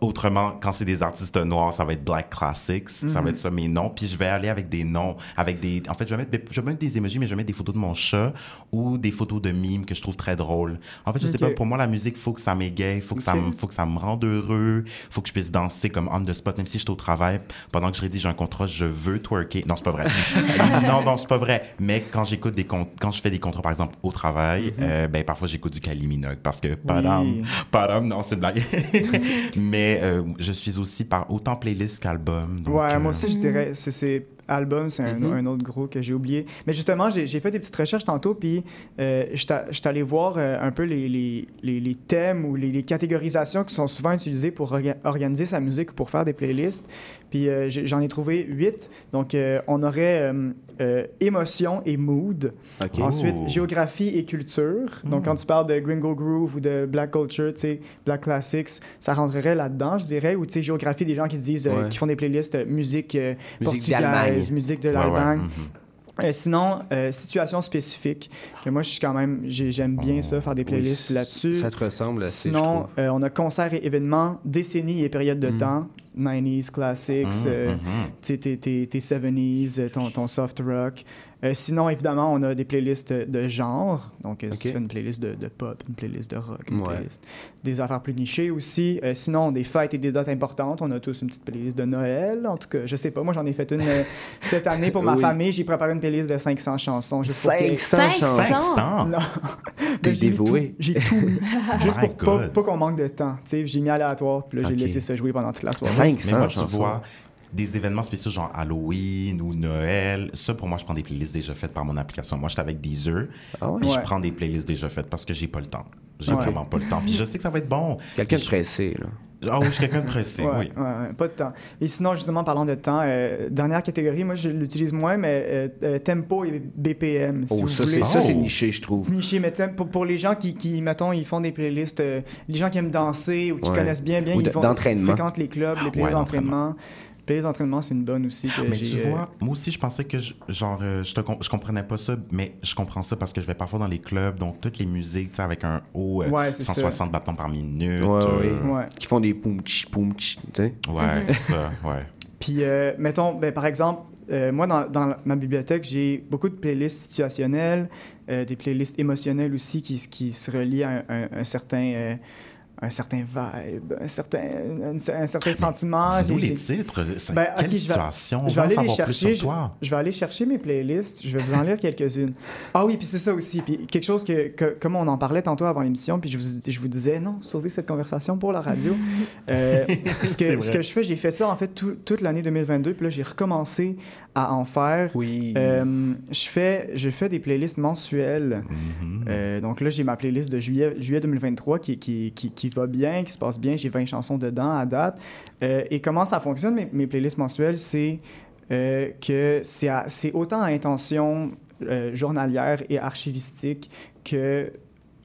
autrement, quand c'est des artistes noirs, ça va être Black Classics, ça va être ça mes noms. Puis je vais aller avec des noms, avec des. En fait, je vais mettre, je vais mettre des emojis, mais je vais mettre des photos de mon chat ou des photos de mimes que je trouve très drôles. En fait, je sais Ok. pas. Pour moi, la musique, faut que ça m'égaye, faut que ça, me, faut que ça me rende heureux, faut que je puisse danser comme on the spot, même si je suis au travail. Pendant que je rédige un contrat, je veux twerker. Non, c'est pas vrai. non, non, c'est pas vrai. Mais quand j'écoute des quand je fais des contrats, par exemple, au travail, euh, ben parfois j'écoute du Kylie Minogue parce que padam, padam, non, c'est une blague. Mais euh, je suis aussi par autant playlist qu'album. donc, Ouais, euh, moi aussi, je dirais, c'est- c'est album, c'est un, Mhm. un autre gros que j'ai oublié. Mais justement, j'ai j'ai fait des petites recherches tantôt, puis euh, je suis a- je suis allé voir euh, un peu les, les, les, les thèmes ou les, les catégorisations qui sont souvent utilisées pour orga- organiser sa musique ou pour faire des playlists. Puis euh, j'en ai trouvé huit. Donc, euh, on aurait euh, émotion et mood. Ensuite, Oh. géographie et culture. Donc, quand tu parles de Gringo Groove ou de Black Culture, tu sais, Black Classics, ça rentrerait là-dedans, je dirais. Ou, tu sais, géographie, des gens qui disent, Ouais. qui font des playlists musique, Musique portugaise, musique de ouais, ouais, l'Allemagne. mhm. Euh, sinon, euh, situation spécifique. Que moi, je suis quand même, j'ai- j'aime bien ça, faire des playlists Oui, là-dessus. Ça te ressemble assez, Sinon, euh, on a concerts et événements, décennies et périodes de Mm. temps, 90s, classics, Mhm, euh, tu sais, tes, tes- tes 70s, euh, ton, ton soft rock. Euh, sinon, évidemment, on a des playlists de genre. Donc, euh, si tu fais une playlist de, de pop, une playlist de rock, une Ouais. playlist des affaires plus nichées aussi. Euh, sinon, des fêtes et des dates importantes. On a tous une petite playlist de Noël. En tout cas, je sais pas. Moi, j'en ai fait une cette année pour ma Oui. famille. J'ai préparé une playlist de 500 chansons. Juste pour que- 500 chansons. 500? Non. T'es j'ai mis dévoué. tout- J'ai tout mis. Juste My pour pas, God. pas qu'on manque de temps. J'ai mis aléatoire, puis là, j'ai laissé ça jouer pendant toute la soirée. Cinq. Mais moi, 500 tu vois, des événements spéciaux genre Halloween ou Noël, ça, pour moi, je prends des playlists déjà faites par mon application. Moi, je suis avec Deezer, Ah ouais? puis je prends des playlists déjà faites parce que j'ai pas le temps. J'ai Ouais. vraiment pas le temps. Puis je sais que ça va être bon. Quelqu'un de je- pressé, là. Ah oui, je suis quelqu'un de pressé, Ouais, oui. ouais, ouais, pas de temps. Et sinon, justement, parlant de temps, euh, dernière catégorie, moi, je l'utilise moins, mais euh, euh, tempo et BPM. Si Oh, vous ça, voulez. c'est c'est niché, je trouve. C'est niché, mais pour, pour les gens qui, qui, mettons, ils font des playlists, euh, les gens qui aiment danser ou qui Ouais. connaissent bien, bien, Ou ils vont d'entraînement. fréquentent les clubs, les playlists Ouais, Les playlists d'entraînement, c'est une bonne aussi que Mais tu euh, vois, moi aussi, je pensais que, je, genre, euh, je, te com- je comprenais pas ça, mais je comprends ça parce que je vais parfois dans les clubs, donc toutes les musiques, tu sais, avec un haut euh, Ouais, c'est 160 battements par minute. Ouais, euh. Qui font des poum-tch, poum-tch, tu sais. Ouais, ça, ouais. Puis, euh, mettons, ben, par exemple, euh, moi, dans, dans ma bibliothèque, j'ai beaucoup de playlists situationnelles, euh, des playlists émotionnelles aussi qui, qui se relient à un, un- un certain... euh, un certain vibe, un certain, un, un certain sentiment. Dis-nous J'ai- les j'ai- titres. C'est Ben, quelle ok, je vais- situation? On je vais aller les chercher. Je, je vais aller chercher mes playlists. Je vais vous en lire quelques-unes. Ah oui, puis c'est ça aussi. Puis quelque chose que, que- comme on en parlait tantôt avant l'émission, puis je vous, je vous disais, non, sauvez cette conversation pour la radio. Euh, ce, C'est que, ce que je fais, j'ai fait ça en fait tout- toute l'année 2022, puis là, j'ai recommencé à en faire. Oui. Euh, je, fais, je fais des playlists mensuelles. Mm-hmm. Euh, donc là, j'ai ma playlist de juillet, juillet 2023 qui, qui, qui, qui va bien, qui se passe bien. J'ai 20 chansons dedans à date. Euh, et comment ça fonctionne, mes, mes playlists mensuelles, c'est euh, que c'est autant à intention euh, journalière et archivistique que...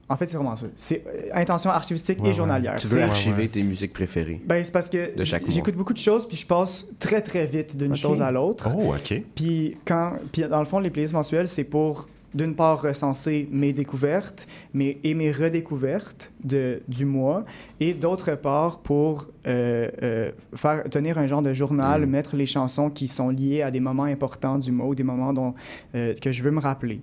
En fait, c'est vraiment ça. C'est intention archivistique Ouais, et ouais. journalière. Tu veux archiver tes musiques préférées. ben, c'est parce que j'écoute beaucoup de choses, puis je passe très, très vite d'une chose à l'autre. Oh, OK. Puis, quand, puis dans le fond, les playlists mensuelles, c'est pour, d'une part, recenser mes découvertes mais, et mes redécouvertes de, du mois, et d'autre part, pour euh, euh, faire, tenir un genre de journal, Mm. mettre les chansons qui sont liées à des moments importants du mois ou des moments dont, euh, que je veux me rappeler.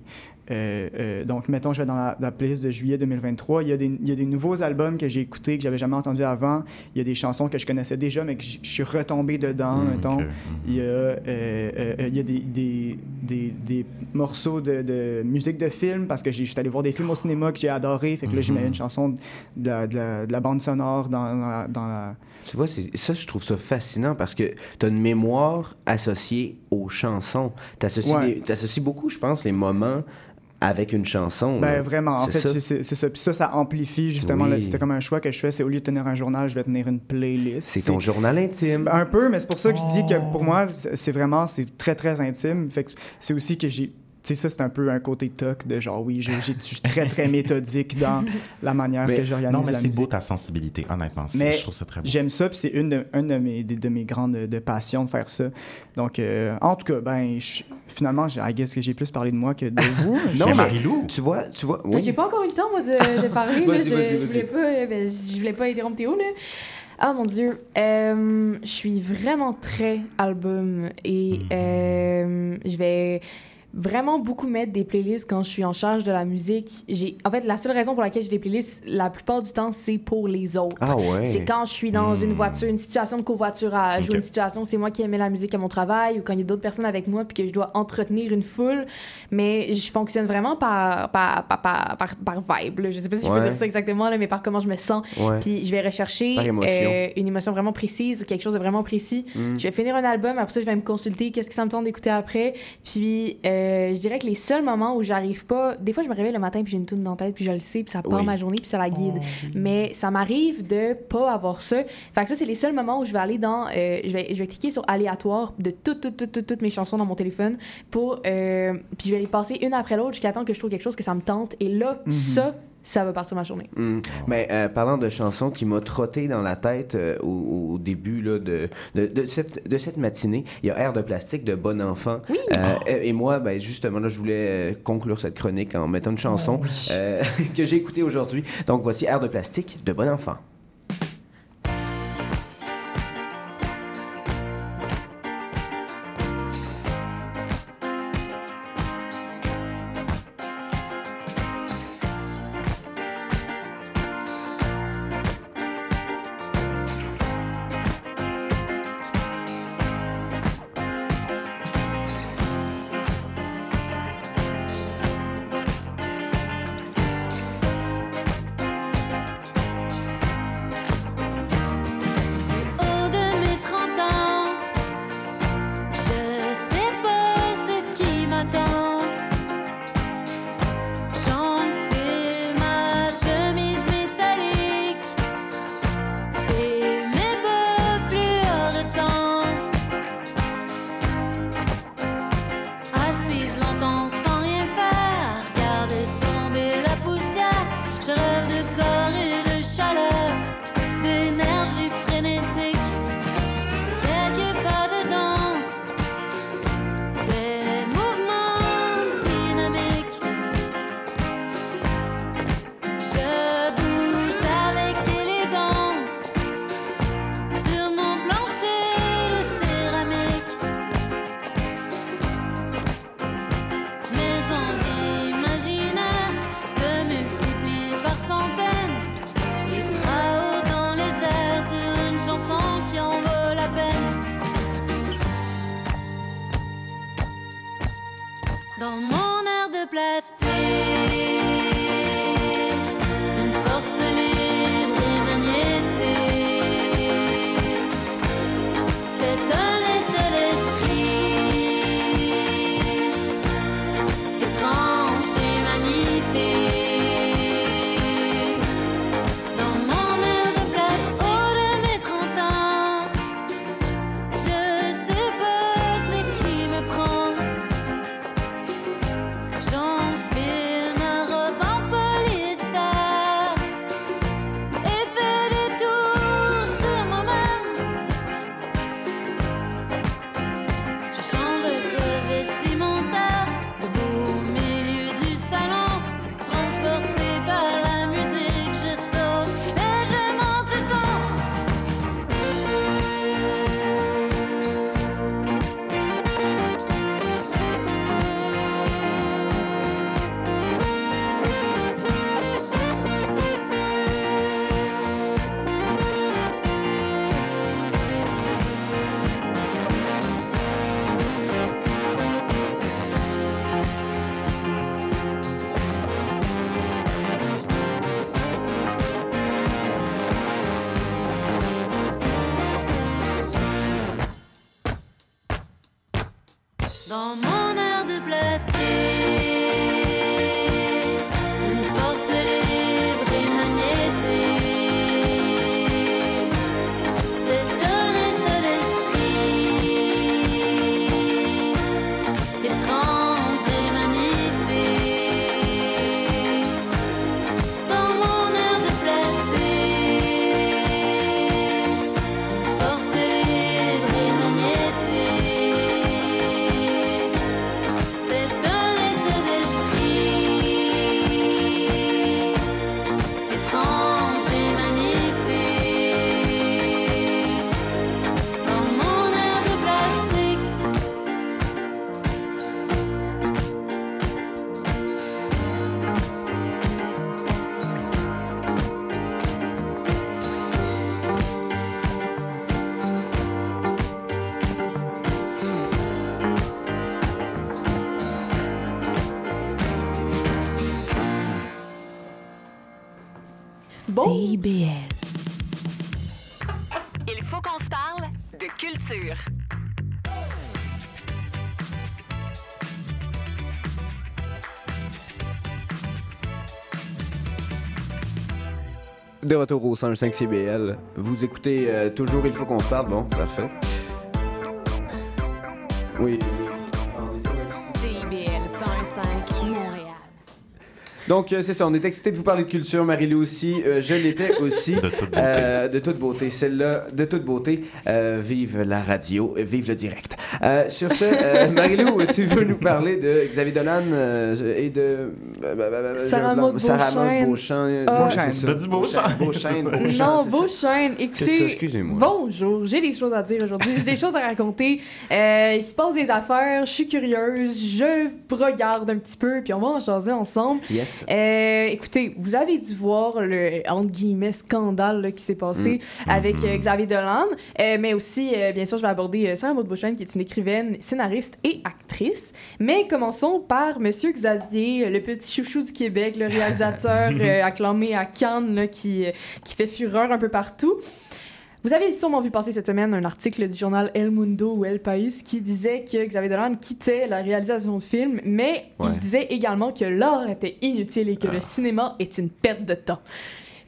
Euh, euh, donc, mettons, je vais dans la, la playlist de juillet 2023. Il y a des, il y a des nouveaux albums que j'ai écoutés, que j'avais jamais entendus avant. Il y a des chansons que je connaissais déjà, mais que je suis retombé dedans, Mm, mettons. Il y a, euh, il y a des, des, des, des morceaux de, de musique de film, parce que je suis allé voir des films au cinéma que j'ai adoré. Fait que là, je mets Mhm. une chanson de la, de la- de la bande sonore dans, dans la- dans. Tu vois, ça, je trouve ça fascinant parce que tu as une mémoire associée aux chansons. Tu associes, Ouais. beaucoup, je pense, les moments avec une chanson. Ben là. vraiment, en fait, ça. c'est ça. Puis ça, ça amplifie justement. Oui. C'est comme un choix que je fais. C'est au lieu de tenir un journal, je vais tenir une playlist. C'est ton journal intime. Un peu, mais c'est pour ça que je dis que Oh. pour moi, c'est c'est vraiment, c'est très, très intime. Fait que c'est aussi que j'ai. Tu sais, ça, c'est un peu un côté toc de genre, oui, je suis très, très méthodique dans la manière Mais- que j'organise non, mais la c'est musique. beau ta sensibilité, honnêtement. Mais je trouve ça très beau. j'aime ça, puis c'est une, de, une de, mes, de, de mes grandes de passions de faire ça. Donc, euh, en tout cas, ben, je- finalement, I guess que j'ai plus parlé de moi que de vous. Non, Marie-Lou, tu vois, tu vois, oui. J'ai pas encore eu le temps, moi, de, de parler. là. Je, je voulais pas, euh, ben, je voulais pas interrompre Théo, là. Ah, mon Dieu. Euh, je suis vraiment très album et euh, je vais vraiment beaucoup mettre des playlists quand je suis en charge de la musique. J'ai, en fait, la seule raison pour laquelle j'ai des playlists, la plupart du temps, c'est pour les autres. Ah ouais. C'est quand je suis dans une Hmm. voiture, une situation de covoiturage Ok. ou une situation c'est moi qui aimais la musique à mon travail ou quand il y a d'autres personnes avec moi puis que je dois entretenir une foule. Mais je fonctionne vraiment par, par, par, par, par- par vibe. là. Je sais pas si je peux dire ça exactement, là, mais par comment je me sens. Ouais. Puis je vais rechercher émotion. euh, une émotion vraiment précise, quelque chose de vraiment précis. Mm. Je vais finir un album, après ça, je vais me consulter qu'est-ce que ça me tente d'écouter après. Puis euh, je dirais que les seuls moments où j'arrive pas... Des fois, je me réveille le matin puis j'ai une tune dans la tête puis je le sais puis ça part Oui. ma journée puis ça la guide. Mais ça m'arrive de pas avoir ça. Fait que ça, c'est les seuls moments où je vais aller dans... euh, je, vais, je vais cliquer sur aléatoire de toutes, toutes, toutes, toutes, toutes mes chansons dans mon téléphone pour... euh, puis je vais les passer une après l'autre jusqu'à temps que je trouve quelque chose que ça me tente. Et là, Mhm. ça, ça va partir ma journée. Mm. Mais euh, parlant de chansons qui m'a trotté dans la tête euh, au, au début là, de, de, de cette, de cette matinée, il y a Air de plastique de Bon Enfant. Oui. Euh, et moi, ben, justement, là, je voulais conclure cette chronique en mettant une chanson euh, que j'ai écoutée aujourd'hui. Donc voici Air de plastique de Bon Enfant. De retour au 105 CBL. Vous écoutez euh, toujours Il faut qu'on se parle. Bon, parfait. Oui. CBL 105 Montréal. Donc, euh, c'est ça. On est excité de vous parler de culture. Marie-Lou aussi. Euh, je l'étais aussi. de toute beauté. de toute beauté. Celle-là, de toute beauté. Euh, vive la radio. Vive le direct. Euh, sur ce, euh, Marie-Lou, tu veux nous parler de Xavier Dolan euh, et de. euh, Sarah je- Maud Sarah Maud. Beauchamp. Beauchamp. Beauchamp, Non, c'est beau ça. chaîne. C'est ça, Écoutez, excusez-moi. bonjour. J'ai des choses à dire aujourd'hui. J'ai des choses à raconter. Euh, il se passe des affaires. Je suis curieuse. Je regarde un petit peu, puis on va en jaser ensemble. Yes. Euh, écoutez, vous avez dû voir le entre guillemets scandale là, qui s'est passé Mm. avec euh, Mhm. Xavier Dolan, Euh, mais aussi euh, bien sûr je vais aborder euh, Sarah Maud Beauchesne qui est une écrivaine, scénariste et actrice. Mais commençons par Monsieur Xavier, le petit chouchou du Québec, le réalisateur euh, acclamé à Cannes là, qui euh, qui fait fureur un peu partout. Vous avez sûrement vu passer cette semaine un article du journal El Mundo ou El País qui disait que Xavier Dolan quittait la réalisation de films, mais Ouais. il disait également que l'art était inutile et que le cinéma est une perte de temps.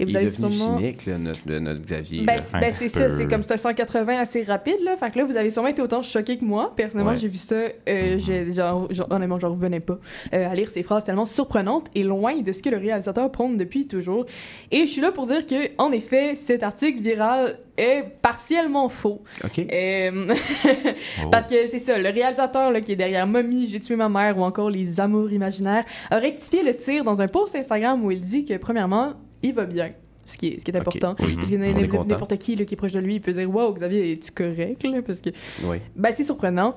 Et vous Il est avez devenu sûrement... cynique, là, notre, notre Xavier. Ben, ben, c'est ça, c'est comme c'est un 180 assez rapide, là. Fait que là, vous avez sûrement été autant choqué que moi. Personnellement, Ouais. j'ai vu ça, euh, j'ai- genre, genre, honnêtement, j'en revenais pas euh, à lire ces phrases tellement surprenantes et loin de ce que le réalisateur prône depuis toujours. Et je suis là pour dire que, en effet, cet article viral est partiellement faux. OK. Euh, Oh. Parce que c'est ça, le réalisateur là, qui est derrière Mommy, J'ai tué ma mère ou encore Les Amours imaginaires a rectifié le tir dans un post Instagram où il dit que, premièrement, il va bien. Ce qui est, ce qui est Ok, important. oui. Parce que n'importe qui là, qui est proche de lui, il peut dire Wow, Xavier, es-tu correct là? Parce que Oui. ben, c'est surprenant.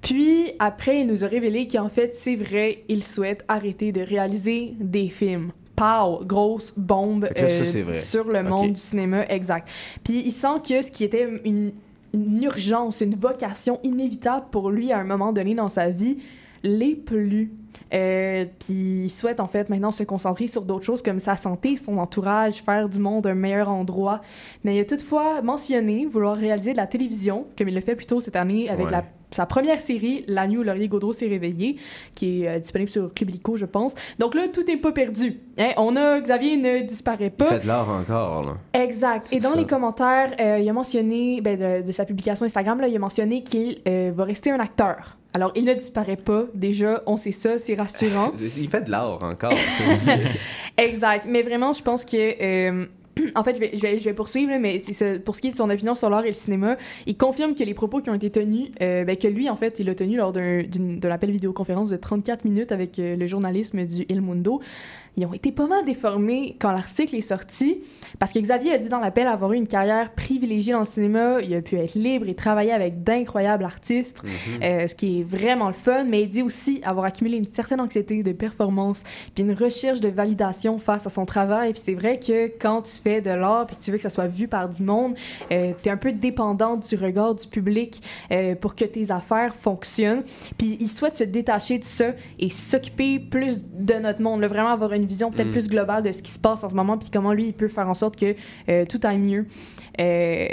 Puis après, il nous a révélé qu'en fait, c'est vrai, il souhaite arrêter de réaliser des films. Pow! Grosse bombe ça, euh, sur le monde du cinéma, exact. Puis il sent que ce qui était une, une urgence, une vocation inévitable pour lui à un moment donné dans sa vie, l'est plus. Euh, puis il souhaite en fait maintenant se concentrer sur d'autres choses comme sa santé, son entourage, faire du monde un meilleur endroit. Mais il a toutefois mentionné vouloir réaliser de la télévision, comme il l'a fait plus tôt cette année avec Ouais. la, sa première série, La nuit où Laurier Gaudreau s'est réveillé, qui est euh, disponible sur Club Illico, je pense. Donc là, tout n'est pas perdu. Hein, On a Xavier ne disparaît pas. fait de l'art encore, là. Exact. Et dans ça. les commentaires, euh, il a mentionné, ben, de, de sa publication Instagram, là, il a mentionné qu'il va rester un acteur. Alors, il ne disparaît pas. Déjà, on sait ça, c'est rassurant. Il fait de l'art encore. exact. Mais vraiment, je pense que. euh, en fait, je vais, je vais, je vais poursuivre, mais c'est ça. pour ce qui est de son opinion sur l'art et le cinéma, il confirme que les propos qui ont été tenus, euh, ben, que lui, en fait, il a tenu lors d'un appel vidéoconférence de 34 minutes avec euh, le journalisme du Il Mundo, ils ont été pas mal déformés quand l'article est sorti, parce que Xavier a dit dans l'appel avoir eu une carrière privilégiée dans le cinéma, il a pu être libre et travailler avec d'incroyables artistes, Mhm. euh, ce qui est vraiment le fun, mais il dit aussi avoir accumulé une certaine anxiété de performance, puis une recherche de validation face à son travail, puis c'est vrai que quand tu fais de l'art puis que tu veux que ça soit vu par du monde, euh, tu es un peu dépendante du regard du public euh, pour que tes affaires fonctionnent. Puis il souhaite se détacher de ça et s'occuper plus de notre monde, là, vraiment avoir une vision peut-être Mm. plus globale de ce qui se passe en ce moment puis comment lui, il peut faire en sorte que euh, tout aille mieux. Euh,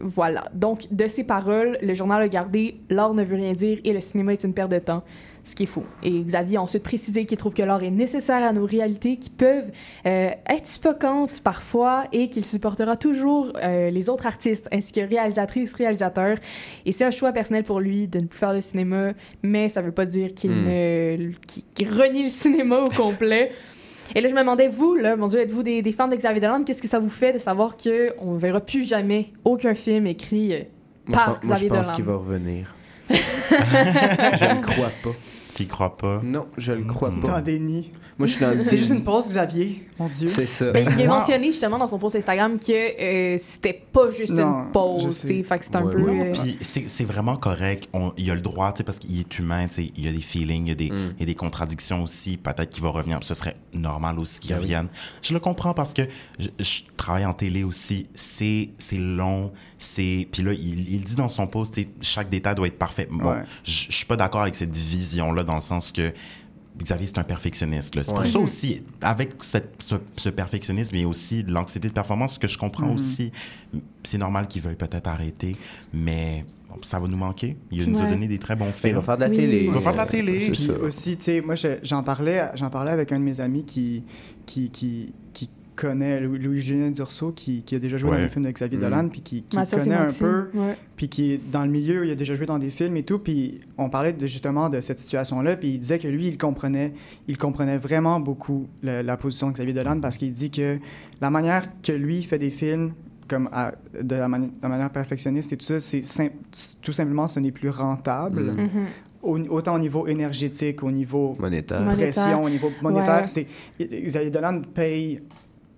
voilà. Donc, de ses paroles, le journal a gardé « L'art ne veut rien dire et le cinéma est une perte de temps », ce qui est faux. Et Xavier a ensuite précisé qu'il trouve que l'art est nécessaire à nos réalités qui peuvent euh, être suffocantes parfois et qu'il supportera toujours euh, les autres artistes ainsi que réalisatrices, réalisateurs. Et c'est un choix personnel pour lui de ne plus faire de cinéma, mais ça veut pas dire qu'il ne qu'il renie le cinéma au complet. Et là, je me demandais, vous, là, mon Dieu, êtes-vous des, des fans de Xavier Dolan? Qu'est-ce que ça vous fait de savoir qu'on ne verra plus jamais aucun film écrit euh, Moi, par je pense, moi, je Xavier pense Dolan? qu'il va revenir. je ne crois pas. Tu y crois pas? Non, je le crois Dans pas. déni. Moi, je suis dans le C'est juste une pause, Xavier. Mon Dieu. C'est ça. Mais il a Moi- mentionné justement dans son post Instagram que euh, c'était pas juste Non, une pause. Fait que c'est un Ouais, peu. ouais. euh, Puis c'est c'est vraiment correct. On- il a le droit, tu sais, parce qu'il est humain, tu sais, il y a des feelings, il y a des, Mm. il y a des contradictions aussi. Peut-être qu'il va revenir. Ce serait normal aussi qu'il Ben oui. revienne. Je le comprends parce que je, je travaille en télé aussi. C'est c'est long. C'est puis là, il, il dit dans son post, tu sais, chaque détail doit être parfait. Bon, Ouais. je, je suis pas d'accord avec cette vision-là dans le sens que Xavier, c'est un perfectionniste. C'est pour Ouais. ça aussi, avec cette- ce, ce perfectionnisme et aussi de l'anxiété de performance, ce que je comprends Mhm. aussi, c'est normal qu'il veuille peut-être arrêter, mais bon, ça va nous manquer. Il nous a donné des très bons Il films. va faire de la Oui. télé. Il va faire de la télé. Puis aussi, tu sais, moi, je- j'en parlais, j'en parlais avec un de mes amis qui, qui, qui, qui connaît Louis- Louis-Julien Dursault, qui, qui a déjà joué Ouais. dans des films de Xavier Mm. Dolan, puis qui, qui connaît un peu, ouais. puis qui est dans le milieu, il a déjà joué dans des films et tout, puis on parlait de, justement de cette situation-là, puis il disait que lui, il comprenait, il comprenait vraiment beaucoup le- la position de Xavier Dolan, parce qu'il dit que la manière que lui fait des films, comme à- de, la mani- de la manière perfectionniste et tout ça, c'est sim- tout simplement, ce n'est plus rentable. Mm. mhm. Au- autant au niveau énergétique, au niveau Monétaire. Monétaire. pression, au niveau monétaire, Ouais. c'est Xavier Dolan paye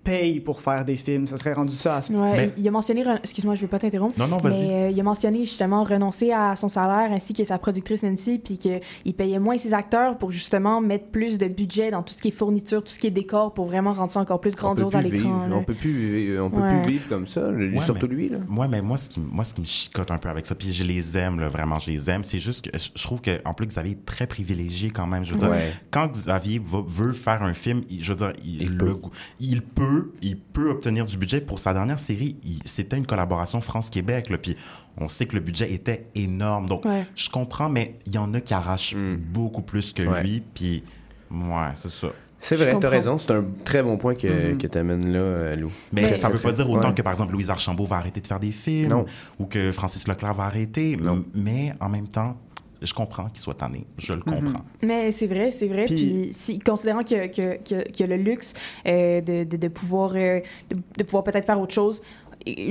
paye pour faire des films. Ça serait rendu ça à ce Ouais, Mais- il a mentionné, excuse-moi, je vais pas t'interrompre. Non, non, vas-y. Mais euh, il a mentionné justement renoncer à son salaire ainsi que sa productrice Nancy, puis qu'il payait moins ses acteurs pour justement mettre plus de budget dans tout ce qui est fourniture, tout ce qui est décor pour vraiment rendre ça encore plus grandiose à l'écran. On peut plus, vivre- on peut Ouais. plus vivre comme ça. lui- Ouais, surtout mais- lui là. Moi, mais moi, ce qui, moi, ce qui me chicote un peu avec ça, puis je les aime, là, vraiment, je les aime, c'est juste que je trouve qu'en plus, Xavier est très privilégié quand même. Je veux dire, quand Xavier va- veut faire un film, il- je veux dire, il, Il le peut. goût- il peut, il peut obtenir du budget. Pour sa dernière série, c'était une collaboration France-Québec, puis on sait que le budget était énorme. Donc, Ouais. je comprends, mais il y en a qui arrachent Mm. beaucoup plus que Ouais. lui, puis ouais, c'est ça. C'est vrai, t'as raison. C'est un très bon point que, Mhm. que t'amènes là, euh, Lou. Mais, Mais- ça veut pas dire autant Ouais. que, par exemple, Louise Archambault va arrêter de faire des films Non. ou que Francis Leclerc va arrêter. Non. Mais en même temps, je comprends qu'il soit tanné. Je le Mhm. comprends. Mais c'est vrai, c'est vrai. Puis, si, considérant que le luxe euh, de, de, de pouvoir, euh, de, de pouvoir peut-être faire autre chose,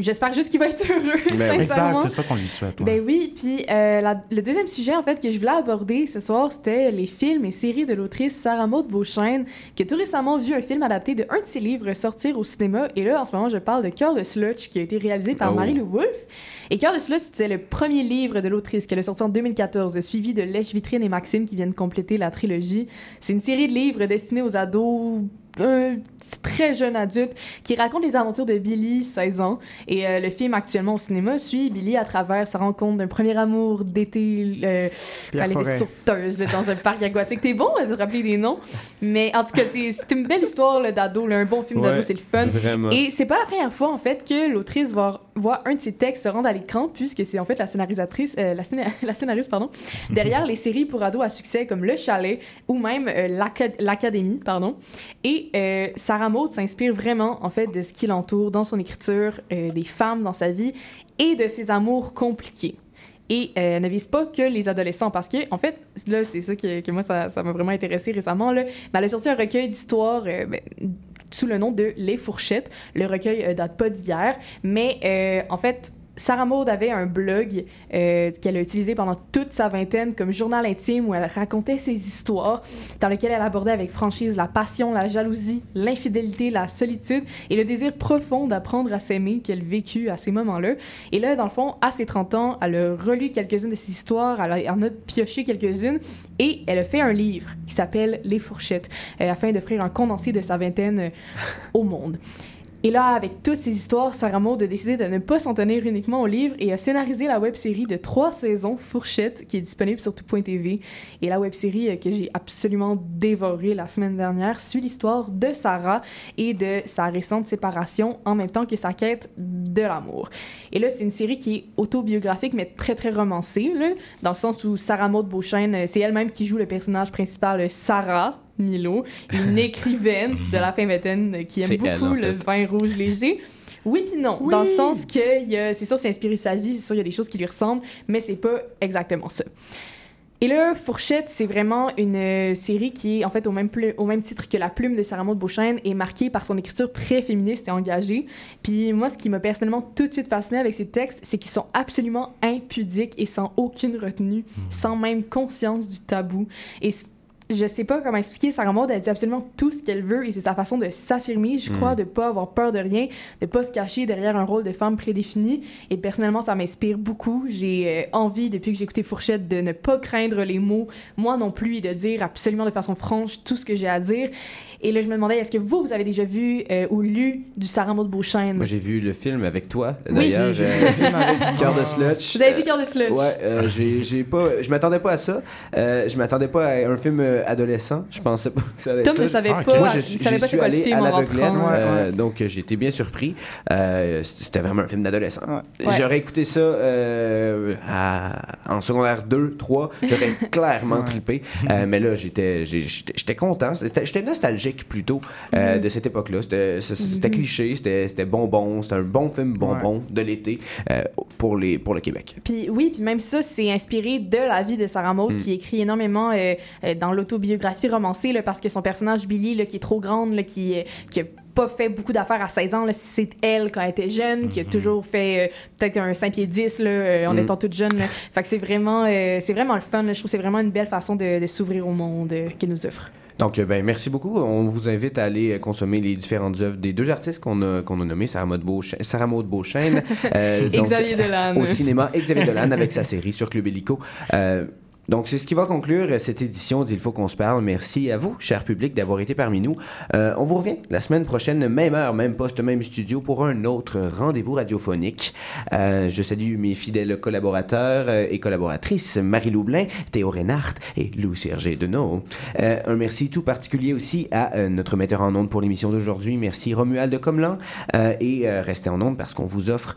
j'espère juste qu'il va être heureux, Ben. Exact, c'est ça qu'on lui souhaite. ouais. Ben oui, puis euh, la- le deuxième sujet en fait que je voulais aborder ce soir, c'était les films et séries de l'autrice Sarah Maud Beauchesne, qui a tout récemment vu un film adapté de un de ses livres sortir au cinéma. Et là, en ce moment, je parle de Cœur de Slutch, qui a été réalisé par Oh. Marie-Lou Wolfe. Et Cœur de Slutch, c'est le premier livre de l'autrice qu'elle a sorti en 2014, suivi de Lèche Vitrine et Maxime qui viennent compléter la trilogie. C'est une série de livres destinés aux ados un très jeune adulte qui raconte les aventures de Billy, 16 ans. Et euh, le film actuellement au cinéma suit Billy à travers sa rencontre d'un premier amour d'été euh, quand elle était sauveteuse là, dans un parc aquatique. T'es bon à te rappeler des noms. Mais en tout cas, c'est une belle histoire d'ado, un bon film d'ado, c'est le fun. Vraiment. Et c'est pas la première fois, en fait, que l'autrice va voir un de ses textes se rendre à l'écran, puisque c'est en fait la scénarisatrice, euh, la, scéna- la scénariste, pardon, derrière les séries pour ados à succès comme Le Chalet ou même euh, l'Aca- l'Académie, pardon. Et euh, Sarah Maud s'inspire vraiment, en fait, de ce qui l'entoure dans son écriture, des femmes dans sa vie et de ses amours compliqués. Et euh, ne vise pas que les adolescents, parce que, en fait, là, c'est ça que, moi, ça m'a vraiment intéressé récemment. Là. Mais elle a sorti un recueil d'histoires euh, ben, sous le nom de Les Fourchettes. Le recueil euh, date pas d'hier, mais euh, en fait, Sarah Maud avait un blog euh, qu'elle a utilisé pendant toute sa vingtaine comme journal intime où elle racontait ses histoires, dans lequel elle abordait avec franchise la passion, la jalousie, l'infidélité, la solitude et le désir profond d'apprendre à s'aimer qu'elle vécut à ces moments-là. Et là, dans le fond, à ses 30 ans, elle a relu quelques-unes de ses histoires, elle en a pioché quelques-unes et elle a fait un livre qui s'appelle Les Fourchettes, euh, afin d'offrir un condensé de sa vingtaine euh, au monde. Et là, avec toutes ces histoires, Sarah Maud a décidé de ne pas s'en tenir uniquement au livre et a scénarisé la web-série de trois saisons, Fourchette, qui est disponible sur tout.tv. Et la web-série euh, que j'ai absolument dévorée la semaine dernière suit l'histoire de Sarah et de sa récente séparation en même temps que sa quête de l'amour. Et là, c'est une série qui est autobiographique, mais très, très romancée, là, dans le sens où Sarah Maud Beauchesne, euh, c'est elle-même qui joue le personnage principal, euh, Sarah, Milo, une écrivaine de la fin vingtaine qui aime beaucoup elle, en le vin rouge léger. Oui puis non, dans le sens que c'est sûr c'est inspiré de sa vie, c'est sûr il y a des choses qui lui ressemblent, mais c'est pas exactement ça. Et là, Fourchette, c'est vraiment une euh, série qui est, en fait, au même, plu- au même titre que La Plume de Sarah Maud Beauchesne, est marquée par son écriture très féministe et engagée. Puis moi, ce qui m'a personnellement tout de suite fasciné avec ces textes, c'est qu'ils sont absolument impudiques et sans aucune retenue, sans même conscience du tabou. Et je sais pas comment expliquer, Sarah Maud, elle dit absolument tout ce qu'elle veut et c'est sa façon de s'affirmer, je crois, Mm. de pas avoir peur de rien, de pas se cacher derrière un rôle de femme prédéfini. Et personnellement, ça m'inspire beaucoup. J'ai euh, envie, depuis que j'ai écouté Fourchette, de ne pas craindre les mots, moi non plus, et de dire absolument de façon franche tout ce que j'ai à dire. Et là, je me demandais, est-ce que vous, vous avez déjà vu euh, ou lu du Sarah Maud Beauchesne? Moi, j'ai vu le film avec toi, Oui. d'ailleurs. Si, j'ai vu le film avec euh, Cœur de Slutch. Vous avez vu Cœur de Slutch? Ouais, euh, j'ai j'ai pas... Je m'attendais pas à ça. Euh, je m'attendais pas à un film euh, adolescent. Je pensais pas que ça allait Tom être ça. ne savait Ah, pas- Moi, je il suis, savait pas suis c'est quoi le allé film en rentrant. euh, donc j'ai été bien surpris. Euh, C'était vraiment un film d'adolescent. Ouais. J'aurais écouté ça euh, à- en secondaire 2, 3. J'aurais clairement trippé. Euh, mais là, j'étais j'ai- j'étais j'étais content. J'étais nostalgique plutôt euh, Mhm. de cette époque-là. C'était Mhm. cliché, c'était bonbon. C'était un bon film bonbon de l'été euh, pour, les, pour le Québec. Puis oui, puis même ça, c'est inspiré de la vie de Sarah Maud, Mm. qui écrit énormément euh, dans l'autobiographie romancée, là, parce que son personnage Billy, là, qui est trop grande, là, qui, qui a pas fait beaucoup d'affaires à 16 ans, c'est elle quand elle était jeune, qui a toujours fait euh, peut-être un 5 pieds 10 là, euh, en Mm. étant toute jeune. là. Fait que c'est vraiment, euh, c'est vraiment le fun. là. Je trouve que c'est vraiment une belle façon de, de s'ouvrir au monde qu'elle nous offre. Donc, euh, ben, merci beaucoup. On vous invite à aller euh, consommer les différentes œuvres des deux artistes qu'on a, qu'on a nommés, Sarah Maud Beauchesne, Sarah Maud Beauchesne euh, Et Xavier Dolan. Au cinéma, Xavier Dolan avec sa série sur Club Illico. Euh, donc, c'est ce qui va conclure cette édition d'Il faut qu'on se parle. Merci à vous, cher public, d'avoir été parmi nous. Euh, on vous revient la semaine prochaine, même heure, même poste, même studio, pour un autre rendez-vous radiophonique. Euh, je salue mes fidèles collaborateurs euh, et collaboratrices, Marie Loublin, Théo Reinhardt et Louis Hergé Deneau. Euh, un merci tout particulier aussi à notre metteur en ondes pour l'émission d'aujourd'hui. Merci Romuald de Comlan. Euh, et restez en ondes parce qu'on vous offre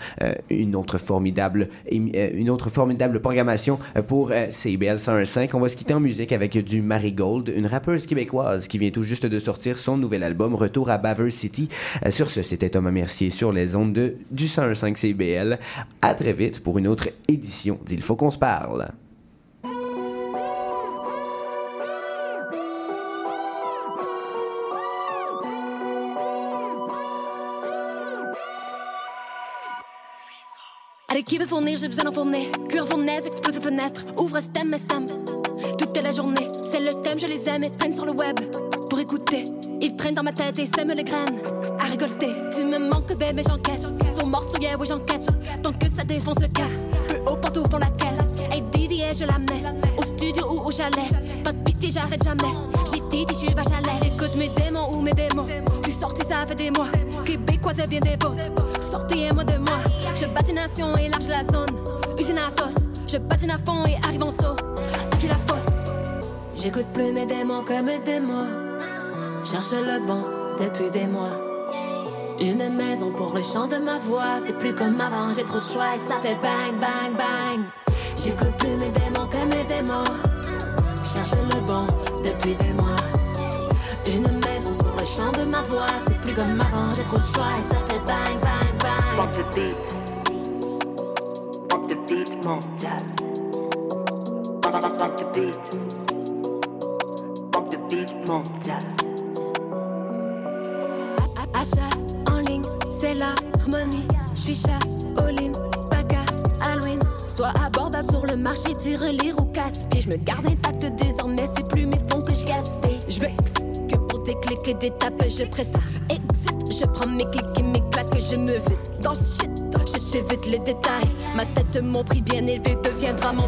une autre formidable une autre formidable programmation pour CBL 101.5. On va se quitter en musique avec du Marigold, une rappeuse québécoise qui vient tout juste de sortir son nouvel album Retour à Baver City. Euh, sur ce, c'était Thomas Mercier sur les ondes de, du 101.5 CBL. À très vite pour une autre édition d'Il faut qu'on se parle. Fournir J'ai besoin d'en fournir. Cuir fournaise, explose les fenêtres. Ouvre stem et stem. Toute la journée, c'est le thème, je les aime et traîne sur le web. Pour écouter, ils traînent dans ma tête et sèment les graines. À récolter, tu me manques, bébé, j'encaisse. Son morceau, yeah, oui, j'enquête. Tant que ça défonce le casse. Peu haut, partout font laquelle. Hey, Didi, et je l'amenais. Au studio ou au chalet. Pas de pitié, j'arrête jamais. J'ai dit, je suis vache à. J'écoute mes démons ou mes démons. Puis sorti, ça fait des mois. Québécois, c'est bien des bottes. Sortez-moi de moi. Je bâtis nation et large la zone. Usine à sauce. Je patine à fond et arrive en saut. À qui la faute? J'écoute plus mes démons que mes démons. Cherche le bon depuis des mois. Une maison pour le chant de ma voix. C'est plus comme avant, j'ai trop de choix et ça fait bang, bang, bang. J'écoute plus mes démons que mes démons. Cherche le bon depuis des mois. Une maison pour le chant de ma voix. Plus comme avant, j'ai trop de choix et ça fait bang, bang, bang. Fuck the beat. Fuck the beat, mon. Fuck, fuck, fuck the beat. Fuck the beat, mon yeah. Achat en ligne, c'est l'harmonie. J'suis chat, all-in, paca, Halloween. Soit abordable sur le marché, tire lire ou casse-pied. J'me garde intact désormais, c'est plus mes fonds que je gaspille. Clics des tapes, je presse exit. Je prends mes clics et mes claques, je me vide dans shit. Je t'évite les détails. Ma tête, mon prix bien élevé deviendra mon